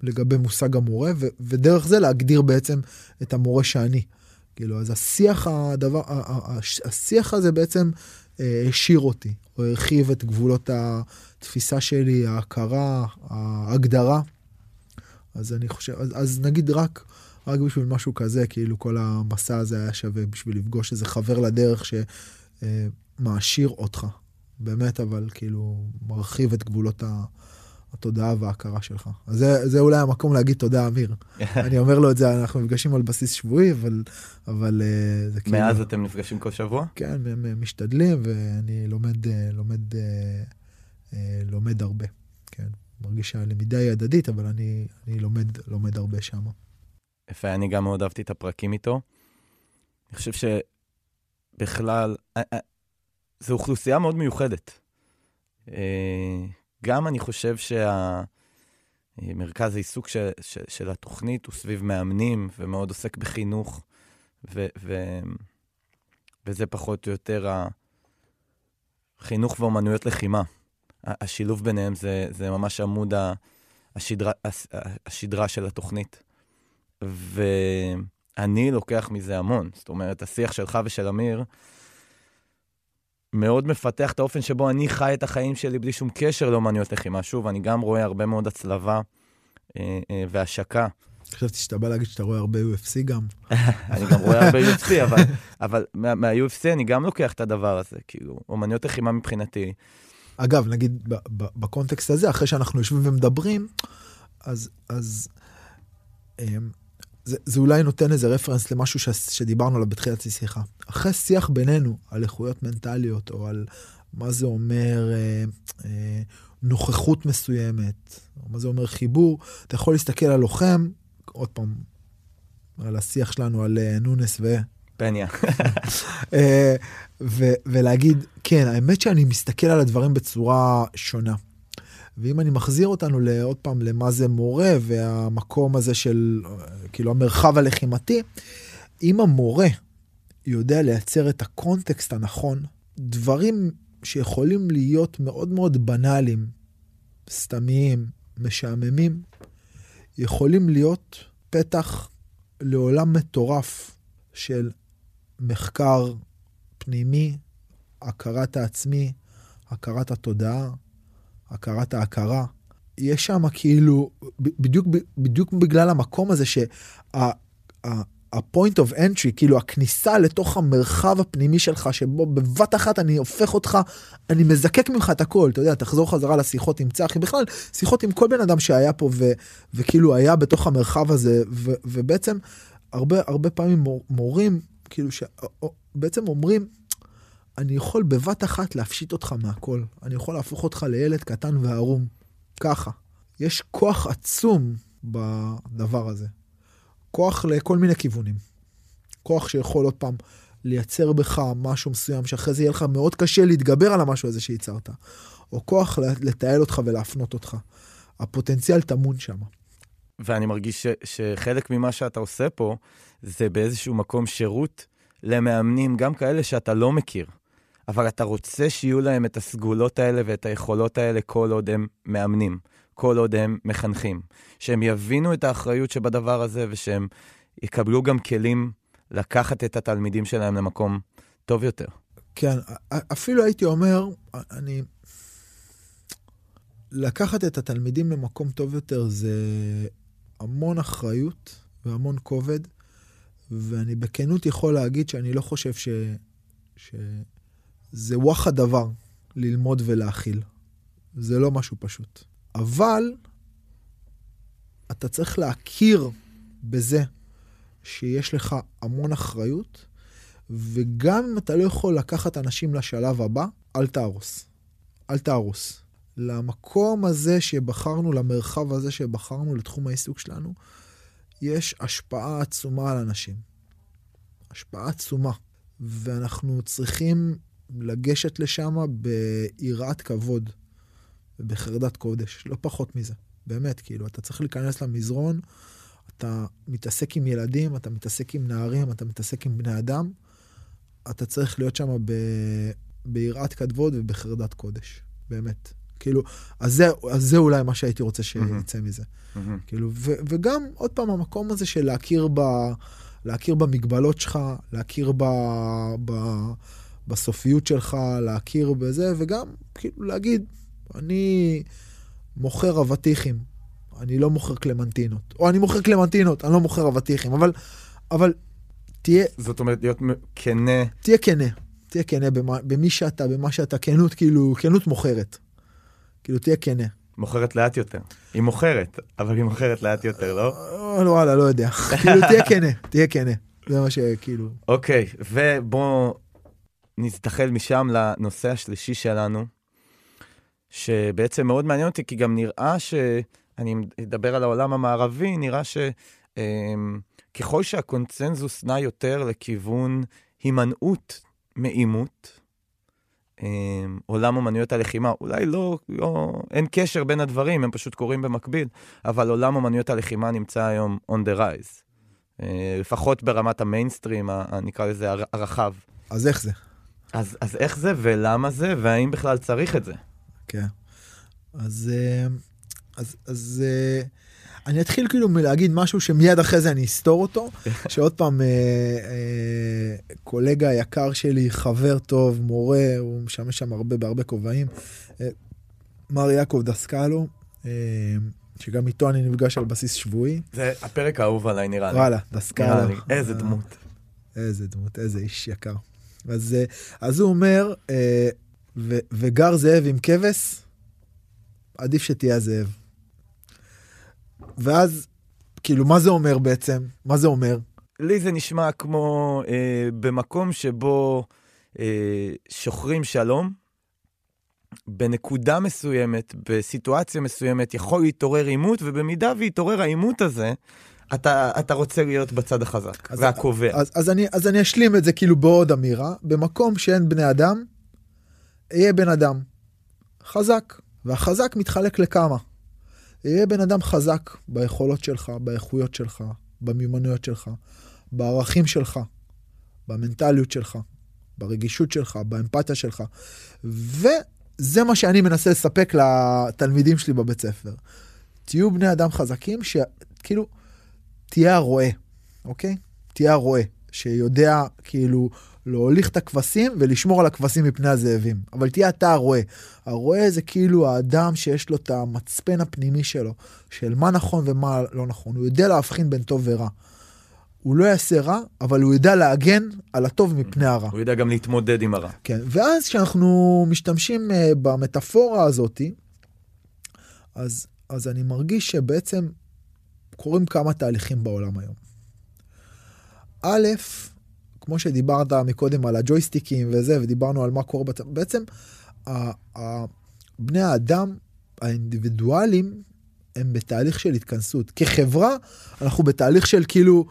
לגבי מושג המורה, ו- ודרך זה להגדיר בעצם את המורה שאני. כאילו, אז השיח, הדבר, השיח הזה בעצם העשיר אותי, או הרחיב את גבולות התפיסה שלי, ההכרה, ההגדרה. אז אני חושב, אז, אז נגיד רק, רק בשביל משהו כזה, כאילו כל המסע הזה היה שווה בשביל לפגוש איזה חבר לדרך שמעשיר אותך. באמת, אבל כאילו, מרחיב את גבולות ה... התודעה וההכרה שלך. אז זה, זה אולי המקום להגיד תודה, אמיר. אני אומר לו את זה, אנחנו נפגשים על בסיס שבועי, אבל, אבל אה, זה כאילו... מאז אתם נפגשים כל שבוע? כן, משתדלים, ואני לומד, אה, לומד, אה, לומד הרבה. כן, מרגיש שהלמידה היא הדדית, אבל אני, אני לומד, לומד הרבה שם. יפה, אני גם מאוד אהבתי את הפרקים איתו. אני חושב שבכלל, זו אוכלוסייה מאוד מיוחדת. גם אני חושב שהמרכז העיסוק של, של, של התוכנית הוא סביב מאמנים ומאוד עוסק בחינוך, ו, ו, וזה פחות או יותר החינוך ואומנויות לחימה. השילוב ביניהם זה, זה ממש עמוד השדרה, השדרה של התוכנית. ואני לוקח מזה המון. זאת אומרת, השיח שלך ושל אמיר, מאוד מפתח את האופן שבו אני חי את החיים שלי בלי שום קשר לאומניות לחימה. שוב, אני גם רואה הרבה מאוד הצלבה אה, אה, והשקה. חשבתי שאתה בא להגיד שאתה רואה הרבה UFC גם. אני גם רואה הרבה UFC, אבל, אבל מה, מה-UFC אני גם לוקח את הדבר הזה, כאילו, אומניות לחימה מבחינתי. אגב, נגיד בקונטקסט הזה, אחרי שאנחנו יושבים ומדברים, אז, אז אה, זה, זה אולי נותן איזה רפרנס למשהו ש, שדיברנו עליו בתחילת השיחה. אחרי שיח בינינו על איכויות מנטליות, או על מה זה אומר אה, אה, נוכחות מסוימת, או מה זה אומר חיבור, אתה יכול להסתכל על לוחם, עוד פעם, על השיח שלנו על אה, נונס ו... פניה. אה, ו- ולהגיד, כן, האמת שאני מסתכל על הדברים בצורה שונה. ואם אני מחזיר אותנו לעוד פעם למה זה מורה והמקום הזה של כאילו המרחב הלחימתי, אם המורה יודע לייצר את הקונטקסט הנכון, דברים שיכולים להיות מאוד מאוד בנאליים, סתמיים, משעממים, יכולים להיות פתח לעולם מטורף של מחקר פנימי, הכרת העצמי, הכרת התודעה, הכרת ההכרה. יש שם כאילו, בדיוק, בדיוק בגלל המקום הזה שה-point of entry, כאילו הכניסה לתוך המרחב הפנימי שלך, שבו בבת אחת אני הופך אותך, אני מזקק ממך את הכל, אתה יודע, תחזור חזרה לשיחות עם צחי, בכלל, שיחות עם כל בן אדם שהיה פה ו, וכאילו היה בתוך המרחב הזה, ו, ובעצם הרבה, הרבה פעמים מורים, כאילו שבעצם אומרים, אני יכול בבת אחת להפשיט אותך מהכל. אני יכול להפוך אותך לילד קטן וערום. ככה. יש כוח עצום בדבר הזה. כוח לכל מיני כיוונים. כוח שיכול עוד פעם לייצר בך משהו מסוים, שאחרי זה יהיה לך מאוד קשה להתגבר על המשהו הזה שייצרת. או כוח לתעל אותך ולהפנות אותך. הפוטנציאל טמון שם. ואני מרגיש ש, שחלק ממה שאתה עושה פה, זה באיזשהו מקום שירות למאמנים, גם כאלה שאתה לא מכיר. אבל אתה רוצה שיהיו להם את הסגולות האלה ואת היכולות האלה כל עוד הם מאמנים, כל עוד הם מחנכים. שהם יבינו את האחריות שבדבר הזה ושהם יקבלו גם כלים לקחת את התלמידים שלהם למקום טוב יותר. כן, אפילו הייתי אומר, אני... לקחת את התלמידים למקום טוב יותר זה המון אחריות והמון כובד, ואני בכנות יכול להגיד שאני לא חושב ש... ש... זה וואחד דבר ללמוד ולהכיל. זה לא משהו פשוט. אבל אתה צריך להכיר בזה שיש לך המון אחריות, וגם אם אתה לא יכול לקחת אנשים לשלב הבא, אל תהרוס. אל תהרוס. למקום הזה שבחרנו, למרחב הזה שבחרנו, לתחום העיסוק שלנו, יש השפעה עצומה על אנשים. השפעה עצומה. ואנחנו צריכים לגשת לשם ביראת כבוד ובחרדת קודש, לא פחות מזה. באמת, כאילו, אתה צריך להיכנס למזרון, אתה מתעסק עם ילדים, אתה מתעסק עם נערים, אתה מתעסק עם בני אדם, אתה צריך להיות שם ב... ביראת כבוד ובחרדת קודש, באמת. כאילו, אז זה, אז זה אולי מה שהייתי רוצה. שיצא מזה. כאילו, ו, וגם, עוד פעם, המקום הזה של להכיר, ב, להכיר במגבלות שלך, להכיר ב, ב, בסופיות שלך, להכיר בזה, וגם, כאילו, להגיד, אני מוכר אבטיחים, אני לא מוכר קלמנטינות. או אני מוכר קלמנטינות, אני לא מוכר אבטיחים, אבל, אבל תהיה, זאת אומרת, להיות כנה. תהיה כנה. תהיה כנה במה, במי שאתה, במה שאתה, כנות, כאילו, כנות מוכרת. כאילו, תהיה כנה. מוכרת לאט יותר. היא מוכרת, אבל היא מוכרת לאט יותר, לא? לא, וואלה, לא יודע. כאילו, תהיה כנה, תהיה כנה. זה מה שכאילו... אוקיי, ובואו נזדחל משם לנושא השלישי שלנו, שבעצם מאוד מעניין אותי, כי גם נראה ש... אני אדבר על העולם המערבי, נראה שככל שהקונצנזוס נע יותר לכיוון הימנעות מעימות, אמ, עולם אומנויות הלחימה, אולי לא, לא, אין קשר בין הדברים, הם פשוט קורים במקביל, אבל עולם אומנויות הלחימה נמצא היום on the rise. אה, לפחות ברמת המיינסטרים, נקרא לזה הר- הרחב. אז איך זה? אז, אז איך זה ולמה זה, והאם בכלל צריך את זה? כן. אז... אה, אז... אז אה, אני אתחיל כאילו מלהגיד משהו שמיד אחרי זה אני אסתור אותו, שעוד פעם, אה, אה, קולגה יקר שלי, חבר טוב, מורה, הוא משמש שם הרבה בהרבה כובעים, אה, מר יעקב דסקלו, אה, שגם איתו אני נפגש על בסיס שבועי. זה הפרק האהוב עליי, נראה לי. וואלה, דסקלו. איזה דמות. איזה דמות, איזה איש יקר. אז, אה, אז הוא אומר, אה, ו, וגר זאב עם כבש, עדיף שתהיה הזאב. ואז, כאילו, מה זה אומר בעצם? מה זה אומר? לי זה נשמע כמו אה, במקום שבו אה, שוחרים שלום, בנקודה מסוימת, בסיטואציה מסוימת, יכול להתעורר עימות, ובמידה ויתעורר העימות הזה, אתה, אתה רוצה להיות בצד החזק אז- והקובע. אז, אז, אני, אז אני אשלים את זה כאילו בעוד אמירה. במקום שאין בני אדם, יהיה בן אדם. חזק. והחזק מתחלק לכמה. יהיה בן אדם חזק ביכולות שלך, באיכויות שלך, במיומנויות שלך, בערכים שלך, במנטליות שלך, ברגישות שלך, באמפתיה שלך. וזה מה שאני מנסה לספק לתלמידים שלי בבית ספר. תהיו בני אדם חזקים, שכאילו, תהיה הרועה, אוקיי? תהיה הרועה, שיודע כאילו להוליך את הכבשים ולשמור על הכבשים מפני הזאבים. אבל תהיה אתה הרועה. הרועה זה כאילו האדם שיש לו את המצפן הפנימי שלו, של מה נכון ומה לא נכון. הוא יודע להבחין בין טוב ורע. הוא לא יעשה רע, אבל הוא יודע להגן על הטוב מפני הרע. הוא יודע גם להתמודד עם הרע. כן, ואז כשאנחנו משתמשים uh, במטאפורה הזאתי, אז, אז אני מרגיש שבעצם קורים כמה תהליכים בעולם היום. א', כמו שדיברת מקודם על הג'ויסטיקים וזה, ודיברנו על מה קורה, בת... בעצם בני האדם האינדיבידואלים הם בתהליך של התכנסות. כחברה, אנחנו בתהליך של כאילו,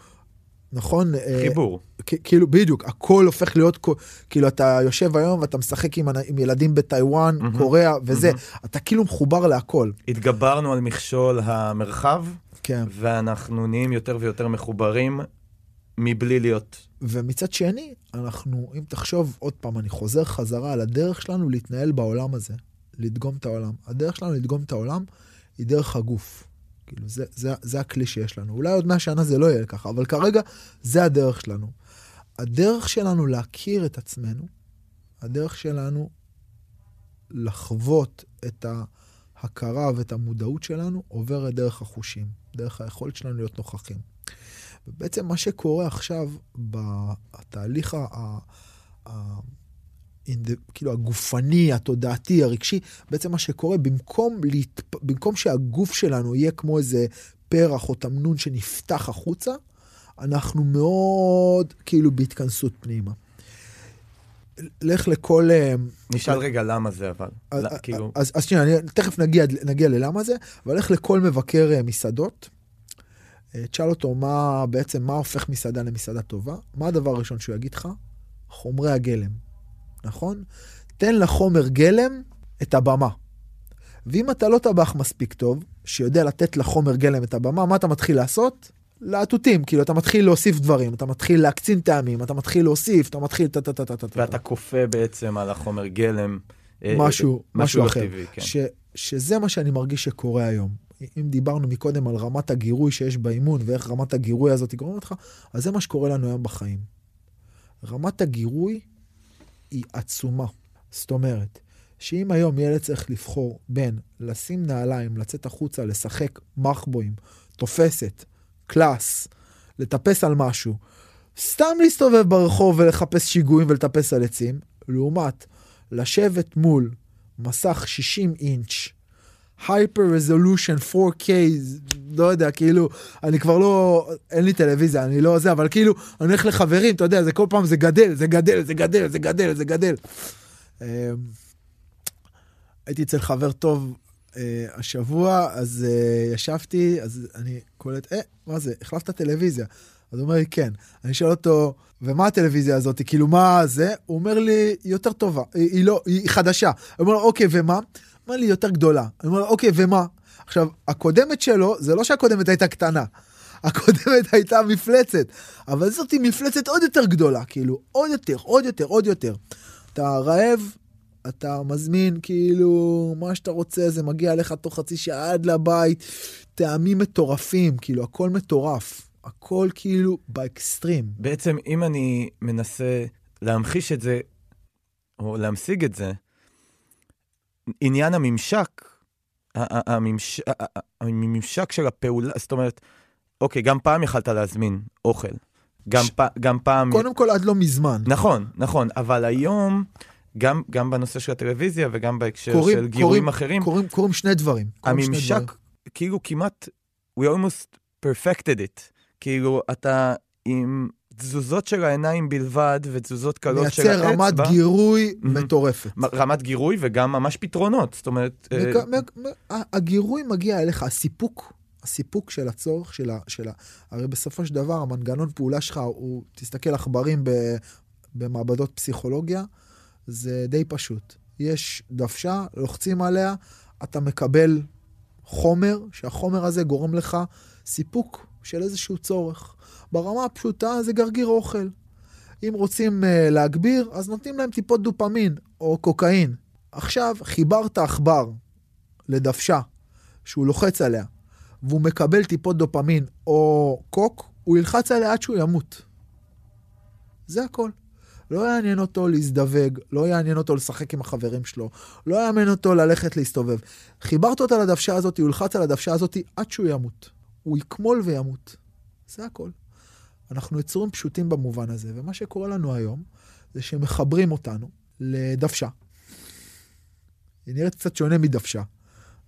נכון? אה, חיבור. כאילו בדיוק הכל הופך להיות כאילו אתה יושב היום ואתה משחק עם, עם ילדים בטיוואן מהמם. קוריאה וזה מהמם. אתה כאילו מחובר להכל התגברנו על מכשול המרחב, כן ואנחנו נהיים יותר ויותר מחוברים מבלי להיות. ומצד שני אנחנו אם תחשוב עוד פעם אני חוזר חזרה על הדרך שלנו להתנהל בעולם הזה לדגום את העולם הדרך שלנו לדגום את העולם היא דרך הגוף. כאילו זה, זה, זה הכלי שיש לנו אולי עוד 100 שנה זה לא יהיה ככה אבל כרגע זה הדרך שלנו. הדרך שלנו להכיר את עצמנו הדרך שלנו לחוות את ההכרה ואת המודעות שלנו עוברת דרך החושים, דרך היכולת שלנו להיות נוכחים. ובעצם מה שקורה עכשיו בתהליך ה... ה, ה אינד... כאילו הגופני, התודעתי, הרגשי, בעצם מה שקורה, במקום, להת... במקום שהגוף שלנו יהיה כמו איזה פרח או תמנון שנפתח החוצה, אנחנו מאוד כאילו בהתכנסות פנימה. לך לכל... אה, נשאל רגע למה זה אבל. אז, כאילו, אז, אז שנייה, אני, תכף נגיע, נגיע ללמה זה, אבל לך לכל מבקר אה, מסעדות, אה, תשאל אותו מה בעצם, מה הופך מסעדה למסעדה טובה, מה הדבר הראשון שהוא יגיד לך? חומרי הגלם, נכון? תן לחומר גלם את הבמה. ואם אתה לא טבח מספיק טוב, שיודע לתת לחומר גלם את הבמה, מה אתה מתחיל לעשות? להטוטים, כאילו אתה מתחיל להוסיף דברים, אתה מתחיל להקצין טעמים, אתה מתחיל להוסיף, אתה מתחיל טה טה טה טה טה. ואתה כופה בעצם על החומר גלם אה, משהו, משהו לא אחר. כן. שזה מה שאני מרגיש שקורה היום. אם דיברנו מקודם על רמת הגירוי שיש באימון ואיך רמת הגירוי הזאת גורמת אותך, אז זה מה שקורה לנו היום בחיים. רמת הגירוי היא עצומה. זאת אומרת, שאם היום ילד צריך לבחור בין לשים נעליים, לצאת החוצה, לשחק מחבואים, תופסת, קלאס, לטפס על משהו, סתם להסתובב ברחוב ולחפש שיגועים ולטפס על עצים, לעומת לשבת מול מסך 60 אינץ', הייפר רזולושן 4K, לא יודע, כאילו, אני כבר לא, אין לי טלוויזיה, אני לא זה, אבל כאילו, אני הולך לחברים, אתה יודע, זה כל פעם זה גדל, זה גדל, זה גדל, זה גדל, זה גדל. אמ, הייתי אצל חבר טוב השבוע, אז אה, ישבתי, אז אני קולט, אה, מה זה, החלפת טלוויזיה. אז הוא אומר לי, כן. אני שואל אותו, ומה הטלוויזיה הזאת? כאילו, מה זה? הוא אומר לי, היא יותר טובה, היא, היא לא, היא חדשה. אני אומר לו, אוקיי, ומה? הוא אומר לי, יותר גדולה. אני אומר לו, אוקיי, ומה? עכשיו, הקודמת שלו, זה לא שהקודמת הייתה קטנה. הקודמת הייתה מפלצת, אבל זאת היא מפלצת עוד יותר גדולה, כאילו, עוד יותר, עוד יותר, עוד יותר. אתה רעב, אתה מזמין כאילו מה שאתה רוצה, זה מגיע אליך תוך חצי שעה עד לבית, טעמים מטורפים, כאילו, הכל מטורף. הכל כאילו באקסטרים. בעצם, אם אני מנסה להמחיש את זה, או להמשיג את זה, עניין הממשק, הממש... הממשק של הפעולה, זאת אומרת, אוקיי, גם פעם יכלת להזמין אוכל. גם, ש... פ... גם פעם... קודם כל, עד לא מזמן. נכון, נכון, אבל היום, גם, גם בנושא של הטלוויזיה וגם בהקשר קוראים, של גירויים קוראים, אחרים, קוראים, קוראים שני דברים. קוראים הממשק, שני דברים. כאילו כמעט, we almost perfected it. כאילו, אתה עם תזוזות של העיניים בלבד ותזוזות קלות של האצבע. מייצר רמת גירוי Mhm. מטורפת. רמת גירוי וגם ממש פתרונות, זאת אומרת... אה, מק- מק- מ- ה- הגירוי מגיע אליך, הסיפוק, הסיפוק של הצורך של ה... של ה... הרי בסופו של דבר, המנגנון פעולה שלך הוא, תסתכל עכברים במעבדות פסיכולוגיה, זה די פשוט. יש דוושה, לוחצים עליה, אתה מקבל חומר, שהחומר הזה גורם לך סיפוק של איזשהו צורך. ברמה הפשוטה זה גרגיר אוכל. אם רוצים uh, להגביר, אז נותנים להם טיפות דופמין או קוקאין. עכשיו, חיברת עכבר לדוושה שהוא לוחץ עליה, והוא מקבל טיפות דופמין או קוק, הוא ילחץ עליה עד שהוא ימות. זה הכל. לא יעניין אותו להזדווג, לא יעניין אותו לשחק עם החברים שלו, לא יעניין אותו ללכת להסתובב. חיברת אותה לדוושה הזאת, הוא ילחץ על הדוושה הזאת עד שהוא ימות. הוא יקמול וימות. זה הכל. אנחנו יצורים פשוטים במובן הזה, ומה שקורה לנו היום, זה שמחברים אותנו לדוושה. היא נראית קצת שונה מדוושה.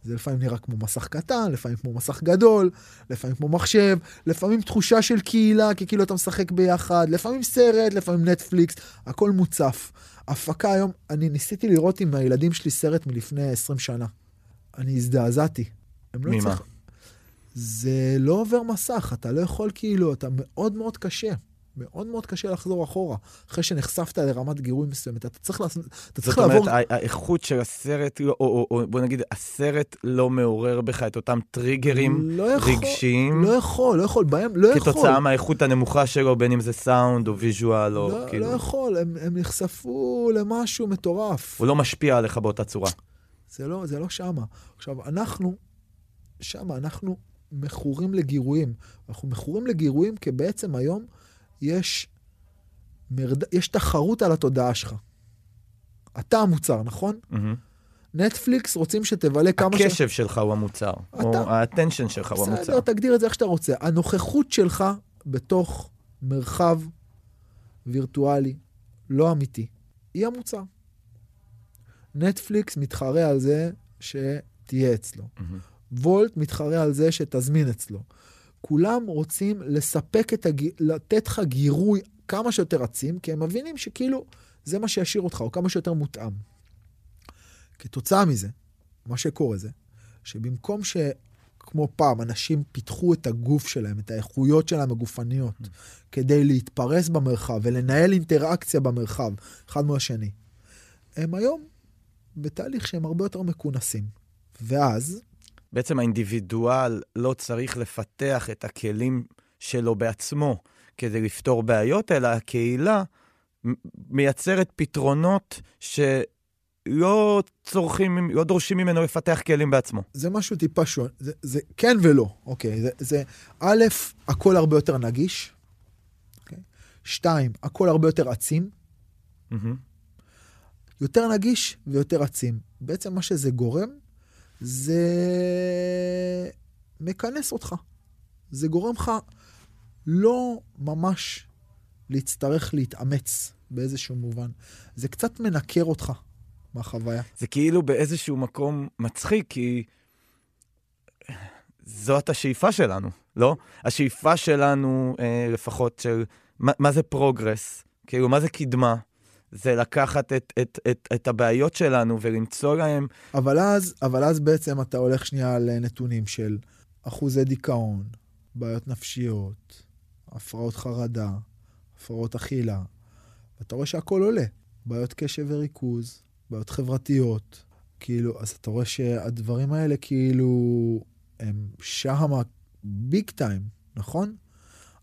זה לפעמים נראה כמו מסך קטן, לפעמים כמו מסך גדול, לפעמים כמו מחשב, לפעמים תחושה של קהילה, כי כאילו אתה משחק ביחד, לפעמים סרט, לפעמים נטפליקס, הכל מוצף. הפקה היום, אני ניסיתי לראות עם הילדים שלי סרט מלפני 20 שנה. אני הזדעזעתי. לא ממה? הצליחו- זה לא עובר מסך, אתה לא יכול כאילו, אתה מאוד מאוד קשה. מאוד מאוד קשה לחזור אחורה, אחרי שנחשפת לרמת גירוי מסוימת. אתה צריך, לעשות, אתה צריך זאת אומרת, לעבור... האיכות של הסרט, לא- או, או, או בוא נגיד, הסרט לא מעורר בך את אותם טריגרים לא יכול, רגשיים, לא יכול, לא יכול, בהם לא יכול. כתוצאה מהאיכות הנמוכה שלו, בין אם זה סאונד או visual, או לא, כאילו, לא יכול, הם, הם נחשפו למשהו מטורף. הוא לא משפיע עליך באותה צורה. זה לא, זה לא שמה. עכשיו, אנחנו, שמה, אנחנו מכורים לגירויים. אנחנו מכורים לגירויים כי בעצם היום יש, מרד... יש תחרות על התודעה שלך. אתה המוצר, נכון? מהמם. נטפליקס רוצים שתבלה כמה ש... הקשב שלך הוא המוצר, או אתה- ה attention שלך הוא המוצר. בסדר, תגדיר את זה איך שאתה רוצה. הנוכחות שלך בתוך מרחב וירטואלי לא אמיתי, היא המוצר. נטפליקס מתחרה על זה שתהיה אצלו. מהמם. וולט מתחרה על זה שתזמין אצלו. כולם רוצים לספק את הג... לתת לך גירוי כמה שיותר עצים, כי הם מבינים שכאילו זה מה שישאיר אותך, או כמה שיותר מותאם. כתוצאה מזה, מה שקורה זה, שבמקום שכמו פעם, אנשים פיתחו את הגוף שלהם, את האיכויות שלהם הגופניות, כדי להתפרס במרחב ולנהל אינטראקציה במרחב, אחד מול השני, הם היום בתהליך שהם הרבה יותר מכונסים. ואז, בעצם האינדיבידואל לא צריך לפתח את הכלים שלו בעצמו כדי לפתור בעיות, אלא הקהילה מייצרת פתרונות ש... לא צורכים, לא דורשים ממנו לפתח כלים בעצמו. זה משהו טיפה שונה, זה, זה כן ולא, אוקיי, זה, זה א', הכל הרבה יותר נגיש, אוקיי? שתיים, הכל הרבה יותר עצים, מהמם. יותר נגיש ויותר עצים. בעצם מה שזה גורם, זה מכנס אותך. זה גורם לך לא ממש להצטרך להתאמץ באיזשהו מובן. זה קצת מנקר אותך מהחוויה. זה כאילו באיזשהו מקום מצחיק, כי זאת השאיפה שלנו, לא? השאיפה שלנו, אה, לפחות של מה, מה זה progress, כאילו, מה זה קדמה? זה לקחת את, את, את, את הבעיות שלנו ולמצוא להם... אבל אז, אבל אז בעצם אתה הולך שנייה על נתונים של אחוזי דיכאון, בעיות נפשיות, הפרעות חרדה, הפרעות אכילה. ואתה רואה שהכל עולה. בעיות קשב וריכוז, בעיות חברתיות. כאילו, אז אתה רואה שהדברים האלה כאילו הם שמה ביג טיים, נכון?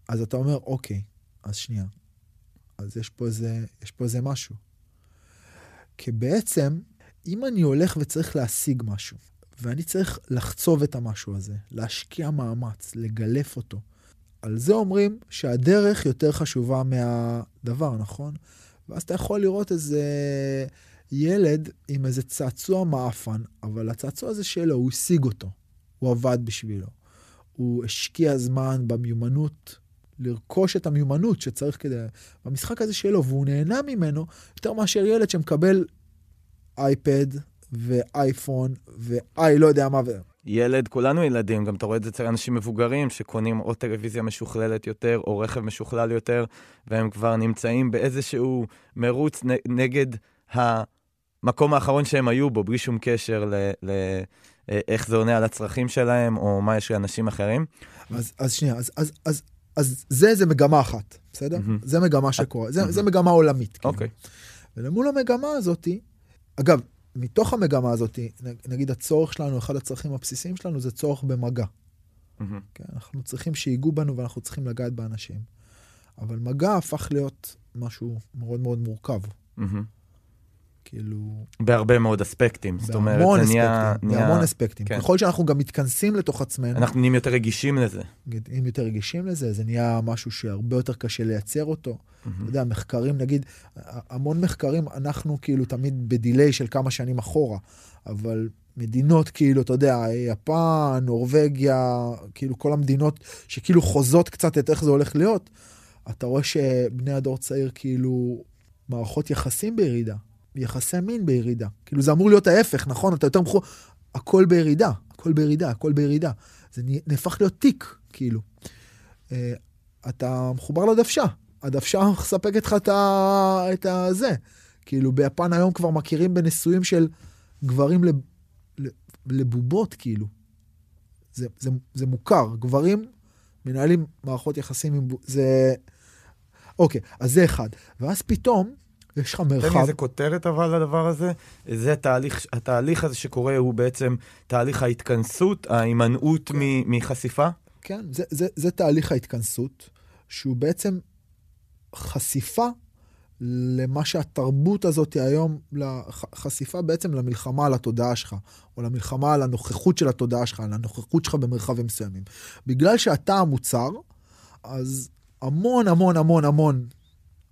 אז אתה אומר, אוקיי, אז שנייה. אז יש פה איזה, יש פה איזה משהו. כי בעצם, אם אני הולך וצריך להשיג משהו, ואני צריך לחצוב את המשהו הזה, להשקיע מאמץ, לגלף אותו, על זה אומרים שהדרך יותר חשובה מהדבר, נכון? ואז אתה יכול לראות איזה ילד עם איזה צעצוע מעפן, אבל הצעצוע הזה שלו, הוא השיג אותו, הוא עבד בשבילו. הוא השקיע זמן במיומנות, לרכוש את המיומנות שצריך כדי... במשחק הזה שלו, והוא נהנה ממנו יותר מאשר ילד שמקבל אייפד ואייפון ואיי לא יודע מה. ו... ילד, כולנו ילדים, גם אתה רואה את זה אצל אנשים מבוגרים שקונים או טלוויזיה משוכללת יותר, או רכב משוכלל יותר, והם כבר נמצאים באיזשהו מרוץ נ- נגד המקום האחרון שהם היו בו, בלי שום קשר ל... ל- אה, איך זה עונה על הצרכים שלהם, או מה יש לאנשים אחרים. אז, אז שנייה, אז, אז, אז, אז זה, זה מגמה אחת, בסדר? מהמם. זה מגמה שקורה, זה, זה מהמם. מגמה עולמית. כאילו. אוקיי. ולמול המגמה הזאתי, אגב, מתוך המגמה הזאתי, נגיד הצורך שלנו, אחד הצרכים הבסיסיים שלנו זה צורך במגע. מהמם. כן? אנחנו צריכים שיגעו בנו ואנחנו צריכים לגעת באנשים. אבל מגע הפך להיות משהו מאוד מאוד מורכב. מהמם. כאילו, בהרבה מאוד אספקטים. זאת אומרת, זה נהיה... אספקטים, נהיה- בהמון אספקטים. כן. ככל שאנחנו גם מתכנסים לתוך עצמנו, אנחנו נהיים יותר רגישים לזה. אם יותר רגישים לזה, זה נהיה משהו שהרבה יותר קשה לייצר אותו. אתה מהמם. יודע, מחקרים, נגיד, המון מחקרים, אנחנו כאילו תמיד בדיליי של כמה שנים אחורה, אבל מדינות כאילו, אתה יודע, יפן, נורבגיה, כאילו כל המדינות שכאילו חוזות קצת את איך זה הולך להיות, אתה רואה שבני הדור צעיר כאילו, מערכות יחסים בירידה, יחסי מין בירידה. כאילו זה אמור להיות ההפך, נכון? אתה יותר מחו... הכל בירידה, הכל בירידה, הכל בירידה. זה נה- נהפך להיות תיק, כאילו. אה, אתה מחובר לדוושה, הדוושה מספקת לך את ה... את הזה. כאילו ביפן היום כבר מכירים בנישואים של גברים לב... לבובות, כאילו. זה, זה, זה מוכר, גברים מנהלים מערכות יחסים עם... זה... אוקיי, אז זה אחד. ואז פתאום יש לך תן לי מרחב... איזה כותרת אבל לדבר הזה. זה תהליך, התהליך הזה שקורה הוא בעצם תהליך ההתכנסות, ההימנעות כן. מ- מחשיפה. כן, זה, זה, זה תהליך ההתכנסות, שהוא בעצם חשיפה למה שהתרבות הזאת היום, חשיפה בעצם למלחמה על התודעה שלך, או למלחמה על הנוכחות של התודעה שלך, על הנוכחות שלך במרחבים מסוימים. בגלל שאתה המוצר, אז המון המון המון המון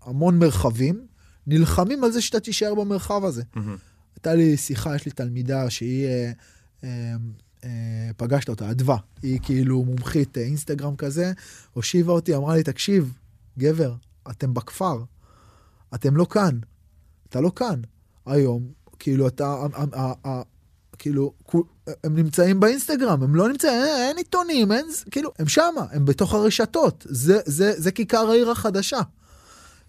המון מרחבים נלחמים על זה שאתה תישאר במרחב הזה. מהמם. הייתה לי שיחה, יש לי תלמידה שהיא, אה, אה, אה, פגשת אותה, אדווה, היא כאילו מומחית אה, אינסטגרם כזה, הושיבה אותי, אמרה לי, תקשיב, גבר, אתם בכפר, אתם לא כאן, אתה לא כאן. היום, כאילו, אתה, כאילו, הם נמצאים באינסטגרם, הם לא נמצאים, אין, אין עיתונים, אין, כאילו, הם שמה, הם בתוך הרשתות, זה, זה, זה כיכר העיר החדשה.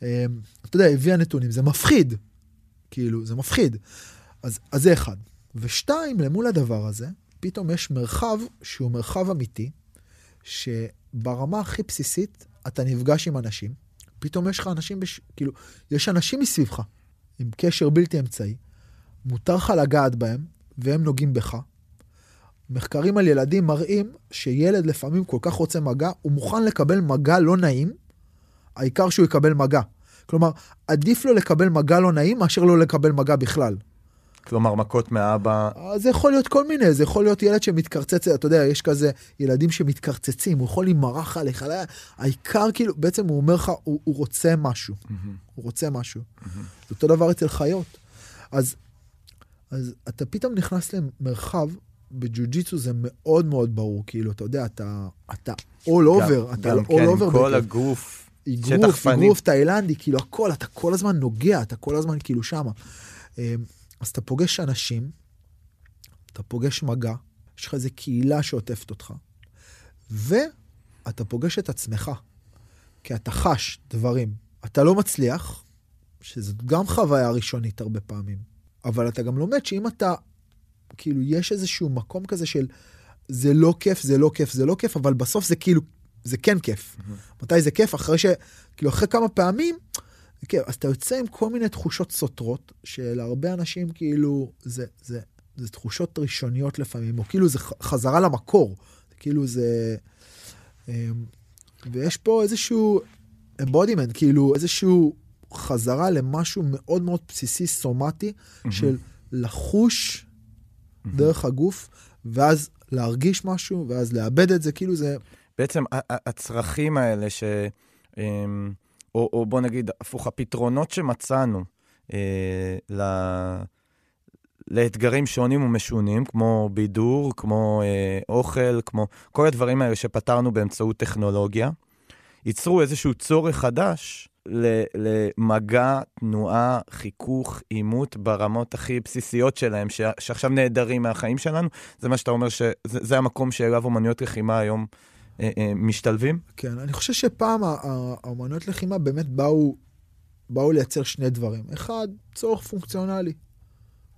אה, אתה יודע, הביאה נתונים, זה מפחיד, כאילו, זה מפחיד. אז, אז זה אחד. ושתיים, למול הדבר הזה, פתאום יש מרחב שהוא מרחב אמיתי, שברמה הכי בסיסית אתה נפגש עם אנשים, פתאום יש לך אנשים, בש... כאילו, יש אנשים מסביבך, עם קשר בלתי אמצעי, מותר לך לגעת בהם, והם נוגעים בך. מחקרים על ילדים מראים שילד לפעמים כל כך רוצה מגע, הוא מוכן לקבל מגע לא נעים, העיקר שהוא יקבל מגע. כלומר, עדיף לו לקבל מגע לא נעים מאשר לא לקבל מגע בכלל. כלומר, מכות מאבא. אז זה יכול להיות כל מיני, זה יכול להיות ילד שמתקרצץ, אתה יודע, יש כזה ילדים שמתקרצצים, הוא יכול להימרח עליך, לא, העיקר כאילו, בעצם הוא אומר לך, הוא, הוא רוצה משהו, הוא רוצה משהו. זה אותו דבר אצל חיות. אז, אז אתה פתאום נכנס למרחב, בג'ו-ג'יצו זה מאוד מאוד ברור, כאילו, אתה יודע, אתה, אתה all over, אתה גם all כן, over. עם כל בכיף. הגוף. אגרוף. אגרוף תאילנדי, כאילו הכל, אתה כל הזמן נוגע, אתה כל הזמן כאילו שמה. אמ, אז אתה פוגש אנשים, אתה פוגש מגע, יש לך איזו קהילה שעוטפת אותך, ואתה פוגש את עצמך, כי אתה חש דברים. אתה לא מצליח, שזאת גם חוויה ראשונית הרבה פעמים, אבל אתה גם לומד שאם אתה, כאילו, יש איזשהו מקום כזה של זה לא כיף, זה לא כיף, זה לא כיף, אבל בסוף זה כאילו, זה כן כיף. מתי זה כיף? אחרי ש... כאילו, אחרי כמה פעמים, זה כיף. אז אתה יוצא עם כל מיני תחושות סותרות, שלהרבה אנשים, כאילו, זה, זה, זה תחושות ראשוניות לפעמים, או כאילו זה חזרה למקור. כאילו זה... אמ, ויש פה איזשהו embodiment, כאילו איזשהו חזרה למשהו מאוד מאוד בסיסי, סומטי, של לחוש דרך הגוף, ואז להרגיש משהו, ואז לאבד את זה, כאילו זה... בעצם הצרכים האלה ש... אמ, או, או בוא נגיד, הפוך, הפתרונות שמצאנו אה, ל... לאתגרים שונים ומשונים, כמו בידור, כמו אה, אוכל, כמו כל הדברים האלה שפתרנו באמצעות טכנולוגיה, ייצרו איזשהו צורך חדש למגע, תנועה, חיכוך, עימות ברמות הכי בסיסיות שלהם, ש- שעכשיו נעדרים מהחיים שלנו. זה מה שאתה אומר, שזה זה המקום שאליו אומנויות לחימה היום משתלבים? כן, אני חושב שפעם האומנויות לחימה באמת באו, באו לייצר שני דברים. אחד, צורך פונקציונלי.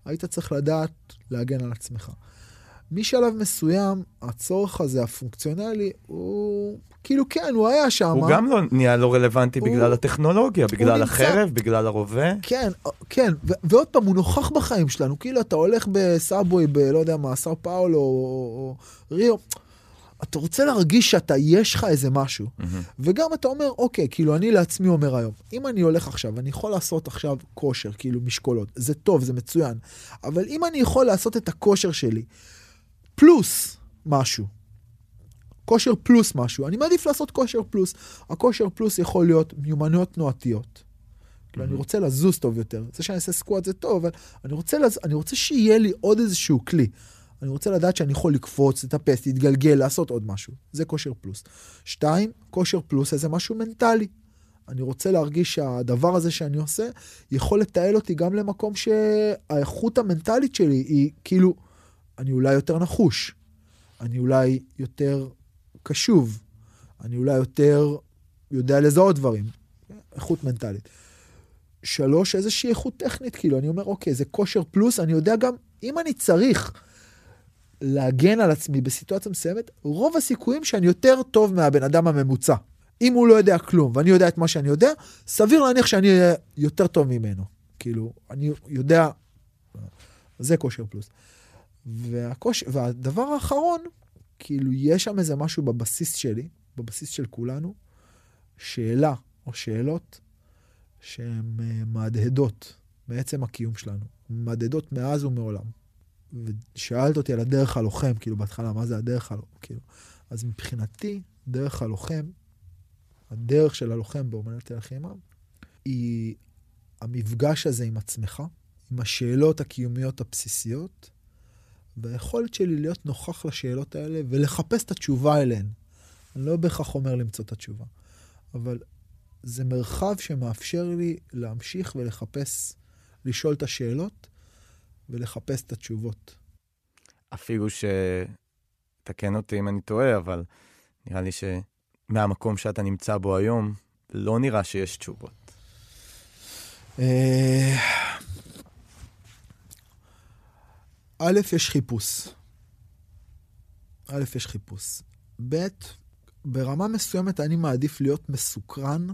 היית צריך לדעת להגן על עצמך. משלב מסוים, הצורך הזה, הפונקציונלי, הוא כאילו כן, הוא היה שם. הוא גם לא נהיה לא רלוונטי הוא- בגלל הטכנולוגיה, בגלל נמצא- החרב, בגלל הרובה. כן, כן, ו- ועוד פעם, הוא נוכח בחיים שלנו. כאילו, אתה הולך בסאבווי, ב... לא יודע מה, סאו פאולו או, או ריו, אתה רוצה להרגיש שאתה, יש לך איזה משהו. וגם אתה אומר, אוקיי, כאילו, אני לעצמי אומר היום, אם אני הולך עכשיו, אני יכול לעשות עכשיו כושר, כאילו, משקולות, זה טוב, זה מצוין, אבל אם אני יכול לעשות את הכושר שלי, פלוס משהו, כושר פלוס משהו, אני מעדיף לעשות כושר פלוס. הכושר פלוס יכול להיות מיומנויות תנועתיות. כאילו, אני רוצה לזוז טוב יותר. זה שאני אעשה סקואט זה טוב, אבל אני רוצה, לז... אני רוצה שיהיה לי עוד איזשהו כלי. אני רוצה לדעת שאני יכול לקפוץ, לטפס, להתגלגל, לעשות עוד משהו. זה כושר פלוס. שתיים, כושר פלוס זה משהו מנטלי. אני רוצה להרגיש שהדבר הזה שאני עושה יכול לתעל אותי גם למקום שהאיכות המנטלית שלי היא כאילו, אני אולי יותר נחוש, אני אולי יותר קשוב, אני אולי יותר יודע לזהות דברים. איכות מנטלית. שלוש, איזושהי איכות טכנית, כאילו, אני אומר, אוקיי, זה כושר פלוס, אני יודע גם, אם אני צריך להגן על עצמי בסיטואציה מסוימת, רוב הסיכויים שאני יותר טוב מהבן אדם הממוצע. אם הוא לא יודע כלום ואני יודע את מה שאני יודע, סביר להניח שאני אהיה יותר טוב ממנו. כאילו, אני יודע, זה כושר פלוס. והכוש... והדבר האחרון, כאילו, יש שם איזה משהו בבסיס שלי, בבסיס של כולנו, שאלה או שאלות שהן אה, מהדהדות בעצם הקיום שלנו, מהדהדות מאז ומעולם. ושאלת אותי על הדרך הלוחם, כאילו בהתחלה, מה זה הדרך הלוחם? כאילו, אז מבחינתי, דרך הלוחם, הדרך של הלוחם באומנות הלחימה, היא המפגש הזה עם עצמך, עם השאלות הקיומיות הבסיסיות, והיכולת שלי להיות נוכח לשאלות האלה ולחפש את התשובה אליהן. אני לא בהכרח אומר למצוא את התשובה, אבל זה מרחב שמאפשר לי להמשיך ולחפש, לשאול את השאלות ולחפש את התשובות. אפילו ש... תקן אותי אם אני טועה, אבל נראה לי שמהמקום שאתה נמצא בו היום, לא נראה שיש תשובות. אה, א', יש חיפוש. א', יש חיפוש. ב', ברמה מסוימת אני מעדיף להיות מסוקרן,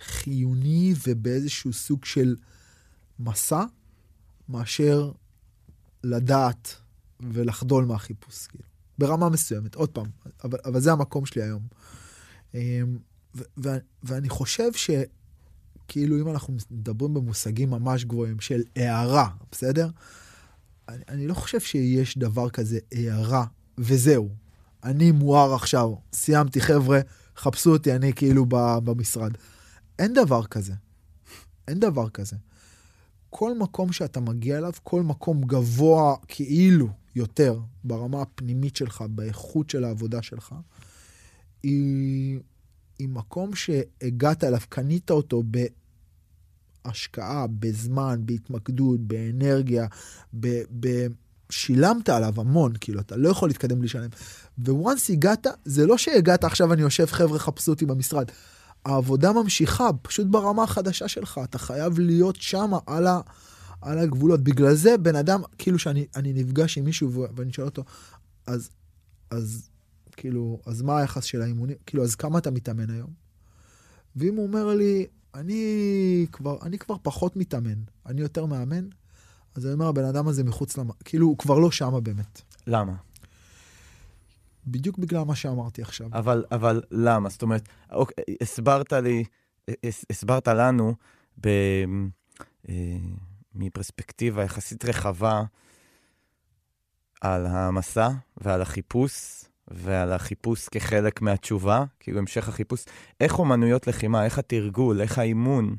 חיוני ובאיזשהו סוג של מסע, מאשר לדעת ולחדול מהחיפוש, כאילו. ברמה מסוימת, עוד פעם, אבל, אבל זה המקום שלי היום. אמ, ו- ו- ואני חושב כאילו אם אנחנו מדברים במושגים ממש גבוהים של הערה, בסדר? אני, אני לא חושב שיש דבר כזה הערה, וזהו. אני מואר עכשיו, סיימתי, חבר'ה, חפשו אותי, אני כאילו במשרד. אין דבר כזה. אין דבר כזה. כל מקום שאתה מגיע אליו, כל מקום גבוה כאילו יותר ברמה הפנימית שלך, באיכות של העבודה שלך, היא, היא מקום שהגעת אליו, קנית אותו בהשקעה, בזמן, בהתמקדות, באנרגיה, ב... ב שילמת עליו המון, כאילו, אתה לא יכול להתקדם בלי לשלם. וואנס הגעת, זה לא שהגעת, עכשיו אני יושב, חבר'ה, חפשו אותי במשרד. העבודה ממשיכה, פשוט ברמה החדשה שלך, אתה חייב להיות שם על, ה, על הגבולות. בגלל זה בן אדם, כאילו שאני נפגש עם מישהו ואני שואל אותו, אז, אז כאילו, אז מה היחס של האימונים? כאילו, אז כמה אתה מתאמן היום? ואם הוא אומר לי, אני כבר, אני כבר פחות מתאמן, אני יותר מאמן, אז אני אומר, הבן אדם הזה מחוץ למ... כאילו, הוא כבר לא שמה באמת. למה? בדיוק בגלל מה שאמרתי עכשיו. אבל, אבל למה? זאת אומרת, אוקיי, הסברת לי, הסברת לנו ב, אה, מפרספקטיבה יחסית רחבה על המסע ועל החיפוש, ועל החיפוש כחלק מהתשובה, כאילו המשך החיפוש. איך אומנויות לחימה, איך התרגול, איך האימון,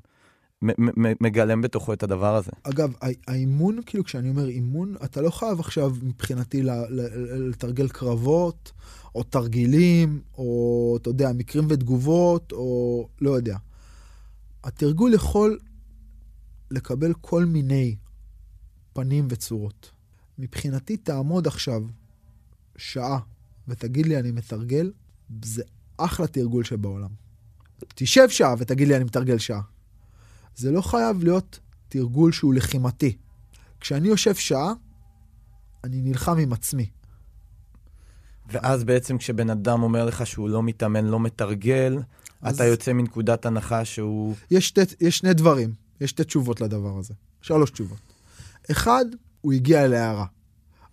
מגלם בתוכו את הדבר הזה. אגב, האימון, כאילו כשאני אומר אימון, אתה לא חייב עכשיו מבחינתי לתרגל קרבות, או תרגילים, או אתה יודע, מקרים ותגובות, או לא יודע. התרגול יכול לקבל כל מיני פנים וצורות. מבחינתי תעמוד עכשיו שעה ותגיד לי אני מתרגל, זה אחלה תרגול שבעולם. תשב שעה ותגיד לי אני מתרגל שעה. זה לא חייב להיות תרגול שהוא לחימתי. כשאני יושב שעה, אני נלחם עם עצמי. ואז בעצם כשבן אדם אומר לך שהוא לא מתאמן, לא מתרגל, אז... אתה יוצא מנקודת הנחה שהוא... יש, שתי, יש שני דברים, יש שתי תשובות לדבר הזה. שלוש תשובות. אחד, הוא הגיע אל ההערה.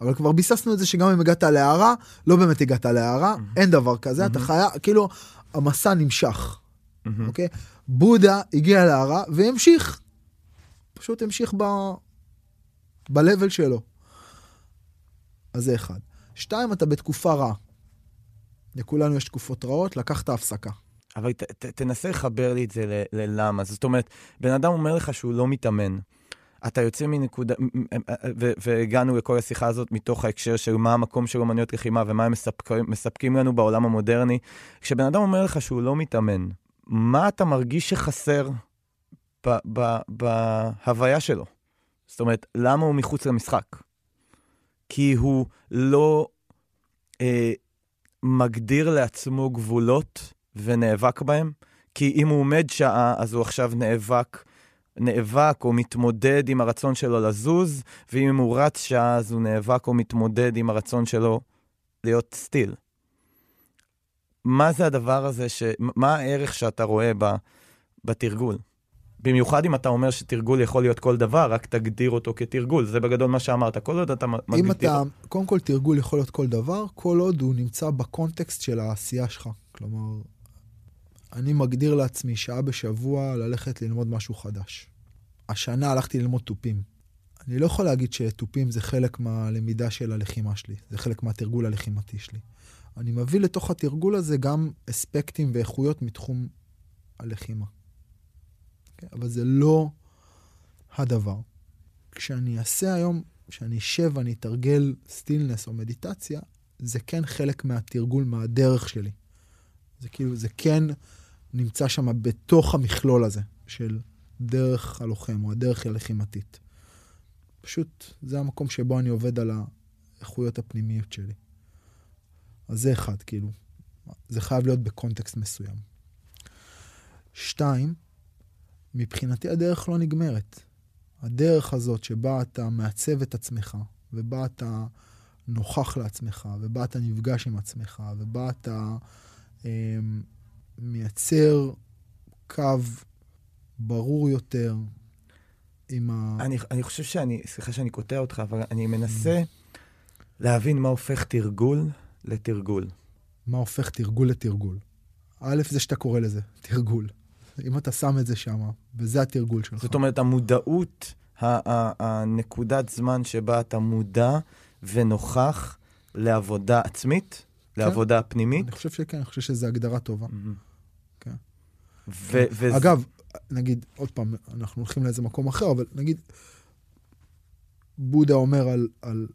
אבל כבר ביססנו את זה שגם אם הגעת להערה, לא באמת הגעת להערה, mm-hmm. אין דבר כזה, mm-hmm. אתה חייב, כאילו, המסע נמשך, mm-hmm. אוקיי? בודה הגיע להערה והמשיך, פשוט המשיך ב... ב-level שלו. אז זה אחד. שתיים, אתה בתקופה רעה. לכולנו יש תקופות רעות, לקחת הפסקה. אבל ת, ת, תנסה לחבר לי את זה ללמה. זאת אומרת, בן אדם אומר לך שהוא לא מתאמן. אתה יוצא מנקודה, והגענו לכל השיחה הזאת מתוך ההקשר של מה המקום של אומנויות לחימה ומה הם מספקים, מספקים לנו בעולם המודרני. כשבן אדם אומר לך שהוא לא מתאמן, מה אתה מרגיש שחסר ב- ב- בהוויה שלו? זאת אומרת, למה הוא מחוץ למשחק? כי הוא לא אה, מגדיר לעצמו גבולות ונאבק בהם? כי אם הוא עומד שעה, אז הוא עכשיו נאבק נאבק או מתמודד עם הרצון שלו לזוז, ואם הוא רץ שעה, אז הוא נאבק או מתמודד עם הרצון שלו להיות סטיל. מה זה הדבר הזה, ש... מה הערך שאתה רואה ב... בתרגול? במיוחד אם אתה אומר שתרגול יכול להיות כל דבר, רק תגדיר אותו כתרגול. זה בגדול מה שאמרת. כל עוד אתה מגדיר... אם אתה, קודם כל תרגול יכול להיות כל דבר, כל עוד הוא נמצא בקונטקסט של העשייה שלך. כלומר, אני מגדיר לעצמי שעה בשבוע ללכת ללמוד משהו חדש. השנה הלכתי ללמוד תופים. אני לא יכול להגיד שתופים זה חלק מהלמידה של הלחימה שלי, זה חלק מהתרגול הלחימתי שלי. אני מביא לתוך התרגול הזה גם אספקטים ואיכויות מתחום הלחימה. Okay, אוקיי? אבל זה לא הדבר. כשאני אעשה היום, כשאני אשב ואני אתרגל סטילנס או מדיטציה, זה כן חלק מהתרגול, מהדרך שלי. זה כאילו, זה כן נמצא שם בתוך המכלול הזה של דרך הלוחם או הדרך הלחימתית. פשוט זה המקום שבו אני עובד על האיכויות הפנימיות שלי. אז זה אחד, כאילו. זה חייב להיות בקונטקסט מסוים. שתיים, מבחינתי הדרך לא נגמרת. הדרך הזאת שבה אתה מעצב את עצמך, ובה אתה נוכח לעצמך, ובה אתה נפגש עם עצמך, ובה אתה אה, מייצר קו ברור יותר עם ה... אני, אני חושב שאני, סליחה שאני קוטע אותך, אבל אני מנסה להבין מה הופך תרגול לתרגול. מה הופך תרגול לתרגול? א', זה שאתה קורא לזה, תרגול. אם אתה שם את זה שם, וזה התרגול שלך. זאת אומרת, המודעות, הנקודת זמן שבה אתה מודע ונוכח לעבודה עצמית, לעבודה פנימית. אני חושב שכן, אני חושב שזו הגדרה טובה. מהמם. כן. ו- וזה- אגב, נגיד, עוד פעם, אנחנו הולכים לאיזה מקום אחר, אבל נגיד, בודה אומר על, על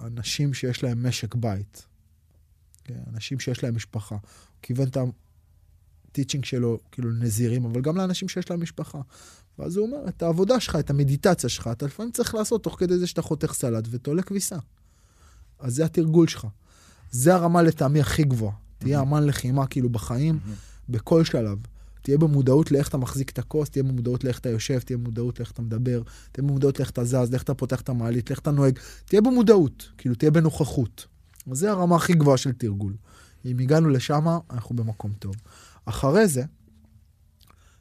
אנשים שיש להם משק בית, כן? אנשים שיש להם משפחה. הוא כיוון את הטיצ'ינג שלו כאילו לנזירים, אבל גם לאנשים שיש להם משפחה. ואז הוא אומר, את העבודה שלך, את המדיטציה שלך, אתה לפעמים צריך לעשות תוך כדי זה שאתה חותך סלט ותולה כביסה. אז זה התרגול שלך. זה הרמה לטעמי הכי גבוהה. תהיה אמן לחימה כאילו בחיים, בכל שלב. תהיה במודעות לאיך אתה מחזיק את הכוס, תהיה במודעות לאיך אתה יושב, תהיה במודעות לאיך אתה מדבר, תהיה במודעות לאיך אתה זז, לאיך אתה פותח את המעלית, לאיך אתה נוהג. תהיה במודעות, כאילו תהיה בנוכחות. זה הרמה הכי גבוהה של תרגול. אם הגענו לשם, אנחנו במקום טוב. אחרי זה,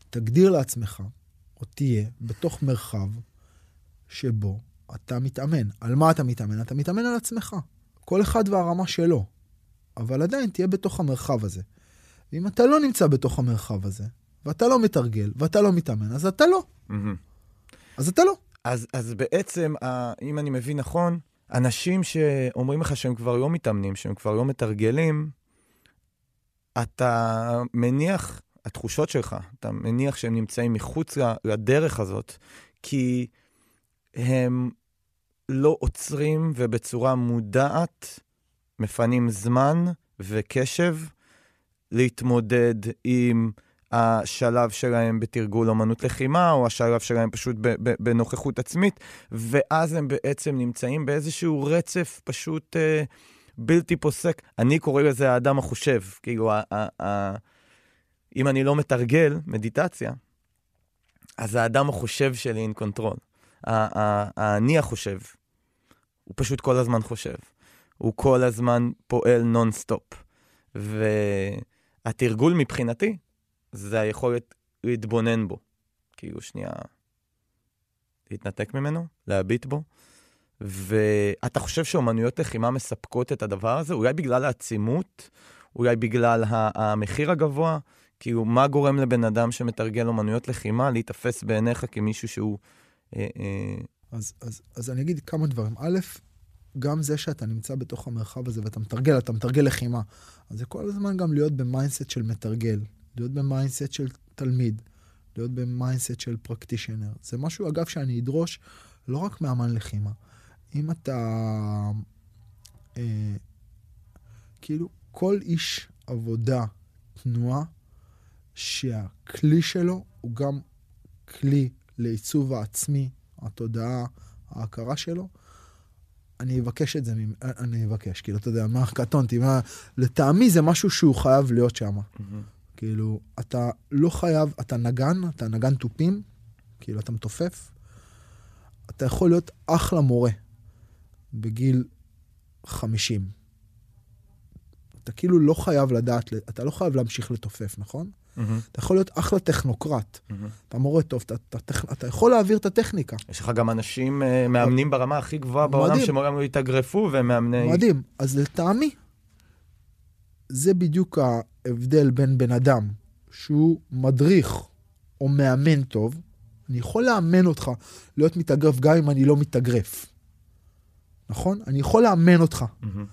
תגדיר לעצמך, או תהיה, בתוך מרחב שבו אתה מתאמן. על מה אתה מתאמן? אתה מתאמן על עצמך. כל אחד והרמה שלו. אבל עדיין תהיה בתוך המרחב הזה. ואם אתה לא נמצא בתוך המרחב הזה, ואתה לא מתרגל, ואתה לא מתאמן, אז אתה לא. מהמם. אז אתה לא. אז, אז בעצם, אם אני מבין נכון, אנשים שאומרים לך שהם כבר לא מתאמנים, שהם כבר לא מתרגלים, אתה מניח, התחושות שלך, אתה מניח שהם נמצאים מחוץ לדרך הזאת, כי הם לא עוצרים ובצורה מודעת מפנים זמן וקשב להתמודד עם השלב שלהם בתרגול אמנות לחימה, או השלב שלהם פשוט בנוכחות עצמית, ואז הם בעצם נמצאים באיזשהו רצף פשוט אה, בלתי פוסק. אני קורא לזה האדם החושב. כאילו, ה- ה- ה- אם אני לא מתרגל מדיטציה, אז האדם החושב שלי in control. האני החושב, הוא פשוט כל הזמן חושב. הוא כל הזמן פועל נונסטופ. והתרגול מבחינתי, זה היכולת להתבונן בו. כאילו, שנייה, להתנתק ממנו, להביט בו. ואתה חושב שאומנויות לחימה מספקות את הדבר הזה? אולי בגלל העצימות? אולי בגלל המחיר הגבוה? כאילו, מה גורם לבן אדם שמתרגל אומנויות לחימה להיתפס בעיניך כמישהו שהוא... אה, אה, אז, אז, אז אני אגיד כמה דברים. א', גם זה שאתה נמצא בתוך המרחב הזה ואתה מתרגל, אתה מתרגל לחימה. אז זה כל הזמן גם להיות ב mindset של מתרגל, להיות ב mindset של תלמיד, להיות ב mindset של practitioner. זה משהו, אגב, שאני אדרוש לא רק מאמן לחימה. אם אתה... אה, כאילו, כל איש עבודה, תנועה, שהכלי שלו הוא גם כלי לעיצוב העצמי, התודעה, ההכרה שלו, אני אבקש את זה, ממ- אני אבקש, כאילו, אתה יודע, מה, קטונתי, מה, לטעמי זה משהו שהוא חייב להיות שם. כאילו, אתה לא חייב, אתה נגן, אתה נגן תופים, כאילו, אתה מתופף, אתה יכול להיות אחלה מורה בגיל 50. אתה כאילו לא חייב לדעת, אתה לא חייב להמשיך לתופף, נכון? מהמם, אתה יכול להיות אחלה טכנוקרט. מהמם. אתה מורה טוב, אתה, אתה, אתה, אתה יכול להעביר את הטכניקה. יש לך גם אנשים אה, מאמנים ברמה הכי גבוהה בעולם. שמעולם לא התאגרפו, והם מאמני... מדהים. אז לטעמי, זה בדיוק ההבדל בין בן אדם שהוא מדריך או מאמן טוב. אני יכול לאמן אותך להיות מתאגרף גם אם אני לא מתאגרף. נכון? אני יכול לאמן אותך. מהמם.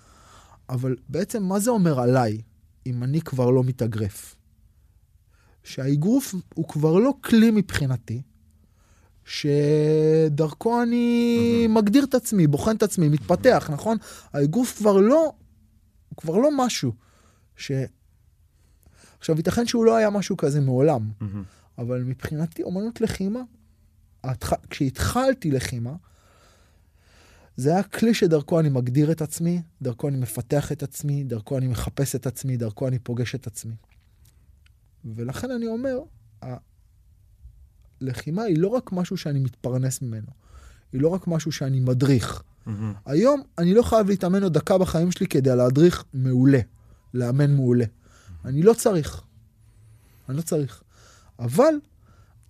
אבל בעצם מה זה אומר עליי אם אני כבר לא מתאגרף? שהאגרוף הוא כבר לא כלי מבחינתי, שדרכו אני מגדיר את עצמי, בוחן את עצמי, מתפתח, נכון? האגרוף כבר לא, הוא כבר לא משהו ש... עכשיו, ייתכן שהוא לא היה משהו כזה מעולם, מהמם. אבל מבחינתי, אומנות לחימה, ההתח... כשהתחלתי לחימה, זה היה כלי שדרכו אני מגדיר את עצמי, דרכו אני מפתח את עצמי, דרכו אני מחפש את עצמי, דרכו אני פוגש את עצמי. ולכן אני אומר, הלחימה היא לא רק משהו שאני מתפרנס ממנו, היא לא רק משהו שאני מדריך. מהמם. היום אני לא חייב להתאמן עוד דקה בחיים שלי כדי להדריך מעולה, לאמן מעולה. אני לא צריך. אני לא צריך. אבל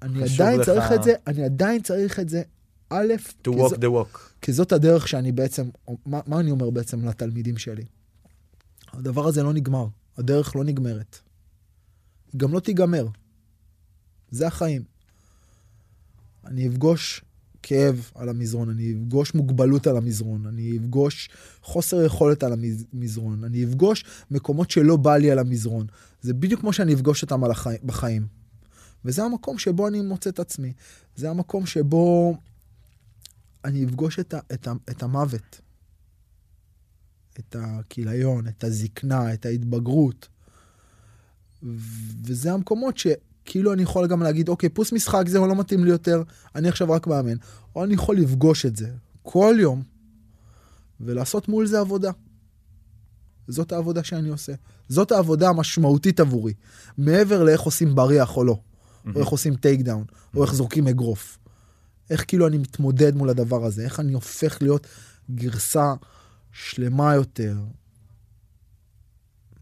אני עדיין לך- צריך את זה, אני עדיין צריך את זה, א', To walk the walk. כי זאת הדרך שאני בעצם, מה, מה אני אומר בעצם לתלמידים שלי? הדבר הזה לא נגמר, הדרך לא נגמרת. גם לא תיגמר. זה החיים. אני אפגוש כאב על המזרון, אני אפגוש מוגבלות על המזרון, אני אפגוש חוסר יכולת על המזרון, אני אפגוש מקומות שלא בא לי על המזרון. זה בדיוק כמו שאני אפגוש אותם החי... בחיים. וזה המקום שבו אני מוצא את עצמי. זה המקום שבו אני אפגוש את, ה... את, ה... את המוות, את הכיליון, את הזקנה, את ההתבגרות. וזה המקומות ש... כאילו אני יכול גם להגיד, אוקיי, פוס משחק זהו, לא מתאים לי יותר, אני עכשיו רק מאמן. או אני יכול לפגוש את זה כל יום ולעשות מול זה עבודה. זאת העבודה שאני עושה. זאת העבודה המשמעותית עבורי. מעבר לאיך עושים בריח או לא, mm-hmm. או איך עושים take down, mm-hmm. או איך זורקים אגרוף. איך כאילו אני מתמודד מול הדבר הזה, איך אני הופך להיות גרסה שלמה יותר,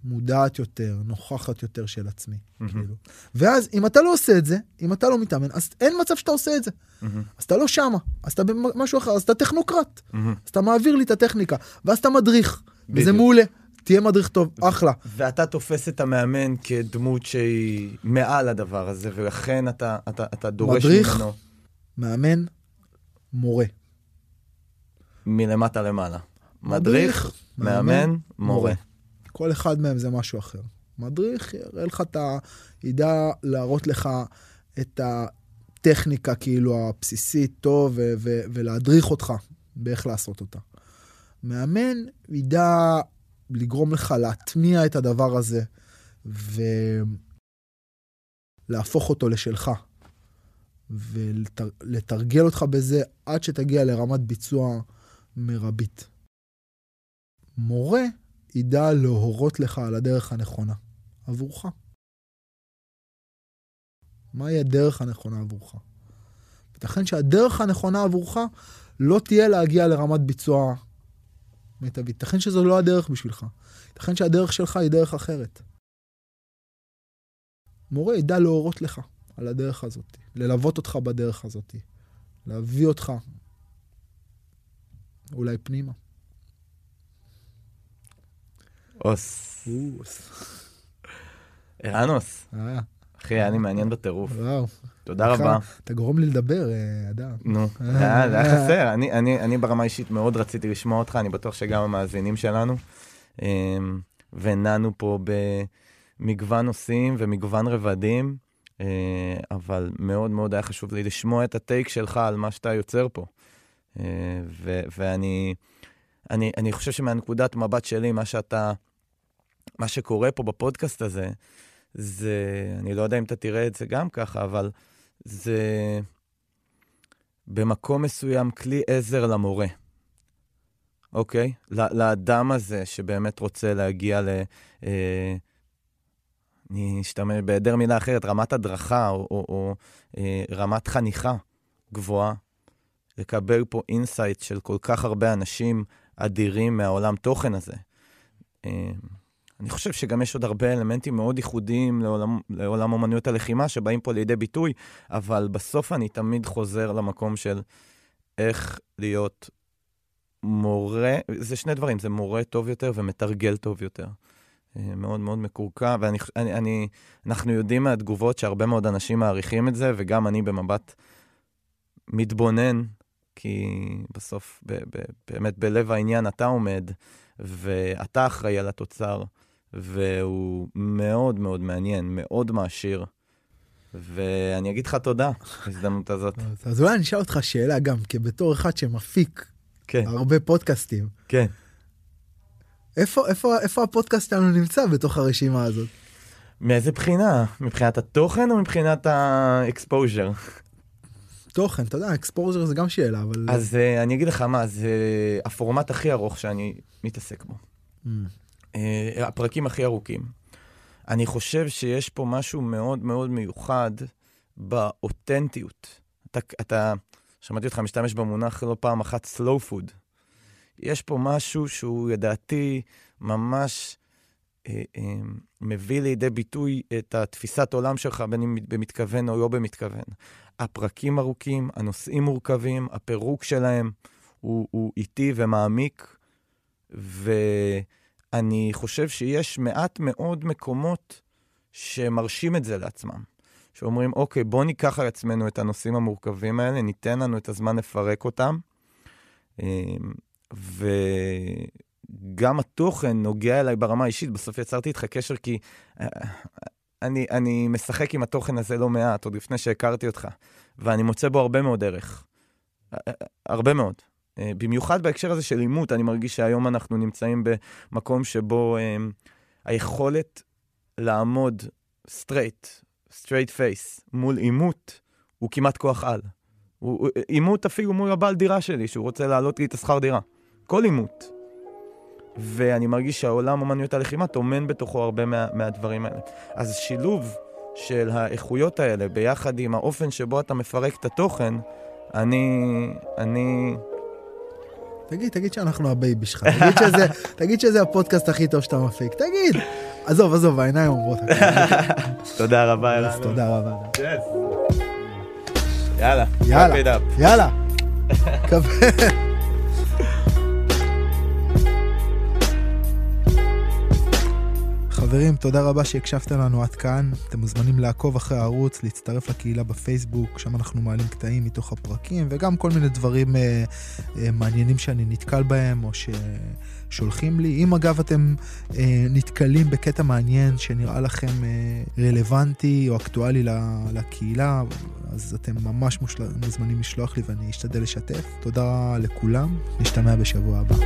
מודעת יותר, נוכחת יותר של עצמי. Mm-hmm. כאילו. ואז, אם אתה לא עושה את זה, אם אתה לא מתאמן, אז אין מצב שאתה עושה את זה. Mm-hmm. אז אתה לא שמה, אז אתה במשהו אחר, אז אתה טכנוקרט. Mm-hmm. אז אתה מעביר לי את הטכניקה, ואז אתה מדריך, בדיוק. וזה מעולה. תהיה מדריך טוב, אחלה. ואתה תופס את המאמן כדמות שהיא מעל הדבר הזה, ולכן אתה, אתה, אתה דורש מדריך, ממנו. מאמן, מורה. מלמטה למעלה. מדריך, מדריך מאמן, מאמן, מורה. כל אחד מהם זה משהו אחר. מדריך יראה לך את ה... ידע להראות לך את הטכניקה כאילו הבסיסית טוב ו- ו- ולהדריך אותך באיך לעשות אותה. מאמן ידע לגרום לך להטמיע את הדבר הזה ולהפוך אותו לשלך. ולתרגל אותך בזה עד שתגיע לרמת ביצוע מרבית. מורה ידע להורות לך על הדרך הנכונה עבורך. מהי הדרך הנכונה עבורך? ייתכן שהדרך הנכונה עבורך לא תהיה להגיע לרמת ביצוע מיטבית. ייתכן שזו לא הדרך בשבילך. ייתכן שהדרך שלך היא דרך אחרת. מורה ידע להורות לך על הדרך הזאת, ללוות אותך בדרך הזאת, להביא אותך אולי פנימה. אוס. ערנוס. אה. אחי, היה לי מעניין בטירוף. וואו. תודה רבה. אתה גורם לי לדבר, אה, אדם. נו, זה היה חסר. אני ברמה אישית מאוד רציתי לשמוע אותך, אני בטוח שגם המאזינים שלנו. אמ, ונענו פה במגוון נושאים ומגוון רבדים, אה, אבל מאוד מאוד היה חשוב לי לשמוע את הטייק שלך על מה שאתה יוצר פה. ואני אני חושב שמהנקודת מבט שלי, מה שאתה מה שקורה פה בפודקאסט הזה, זה, אני לא יודע אם אתה תראה את זה גם ככה, אבל זה במקום מסוים כלי עזר למורה, אוקיי? לאדם הזה שבאמת רוצה להגיע ל... אה, אני אשתמש בהיעדר מילה אחרת, רמת הדרכה או, או, או אה, רמת חניכה גבוהה, לקבל פה insight של כל כך הרבה אנשים אדירים מהעולם תוכן הזה. אה, אני חושב שגם יש עוד הרבה אלמנטים מאוד ייחודיים לעולם, לעולם אומנויות הלחימה שבאים פה לידי ביטוי, אבל בסוף אני תמיד חוזר למקום של איך להיות מורה, זה שני דברים, זה מורה טוב יותר ומתרגל טוב יותר. אה, מאוד מאוד מקורקע, ואנחנו יודעים מהתגובות שהרבה מאוד אנשים מעריכים את זה, וגם אני במבט מתבונן, כי בסוף, ב, ב, באמת בלב העניין אתה עומד, ואתה אחראי על התוצר. והוא מאוד מאוד מעניין, מאוד מעשיר. ואני אגיד לך תודה בהזדמנות הזאת. אז אולי אני אשאל אותך שאלה גם, כי בתור אחד שמפיק כן. הרבה פודקאסטים. כן. איפה, איפה, איפה הפודקאסט שלנו נמצא בתוך הרשימה הזאת? מאיזה בחינה? מבחינת התוכן או מבחינת ה exposure? תוכן, אתה יודע, exposure זה גם שאלה, אבל... אז uh, אני אגיד לך מה, זה הפורמט הכי ארוך שאני מתעסק בו. Mm. אה, הפרקים הכי ארוכים. אני חושב שיש פה משהו מאוד מאוד מיוחד באותנטיות. אתה, אתה, שמעתי אותך משתמש במונח לא פעם אחת slow food. יש פה משהו שהוא לדעתי ממש אה, מביא לידי ביטוי את התפיסת עולם שלך, בין אם במתכוון או לא במתכוון. הפרקים ארוכים, הנושאים מורכבים, הפירוק שלהם הוא, הוא איטי ומעמיק, ו... אני חושב שיש מעט מאוד מקומות שמרשים את זה לעצמם. שאומרים, אוקיי, בואו ניקח על עצמנו את הנושאים המורכבים האלה, ניתן לנו את הזמן לפרק אותם. אמ, וגם התוכן נוגע אליי ברמה האישית. בסוף יצרתי איתך קשר כי אה, אני, אני משחק עם התוכן הזה לא מעט, עוד לפני שהכרתי אותך, ואני מוצא בו הרבה מאוד ערך. אה, אה, הרבה מאוד. במיוחד בהקשר הזה של עימות, אני מרגיש שהיום אנחנו נמצאים במקום שבו היכולת לעמוד straight, straight face, מול עימות, הוא כמעט כוח על. עימות אפילו מול הבעל דירה שלי, שהוא רוצה להעלות לי את השכר דירה. כל עימות. ואני מרגיש שהעולם אומנויות הלחימה טומן בתוכו הרבה מה, מהדברים האלה. אז שילוב של האיכויות האלה ביחד עם האופן שבו אתה מפרק את התוכן, אני... אני... תגיד, תגיד שאנחנו ה baby שלך, תגיד שזה, תגיד שזה הפודקאסט הכי טוב שאתה מפיק, תגיד. עזוב, עזוב, העיניים אומרות. תודה רבה, אלעזר. תודה רבה. יאללה, יאללה, יאללה. חברים, תודה רבה שהקשבתם לנו עד כאן. אתם מוזמנים לעקוב אחרי הערוץ, להצטרף לקהילה בפייסבוק, שם אנחנו מעלים קטעים מתוך הפרקים, וגם כל מיני דברים אה, אה, מעניינים שאני נתקל בהם, או ששולחים לי. אם אגב אתם אה, נתקלים בקטע מעניין שנראה לכם אה, רלוונטי או אקטואלי לקהילה, אז אתם ממש מושל... מוזמנים לשלוח לי ואני אשתדל לשתף. תודה לכולם, נשתמע בשבוע הבא.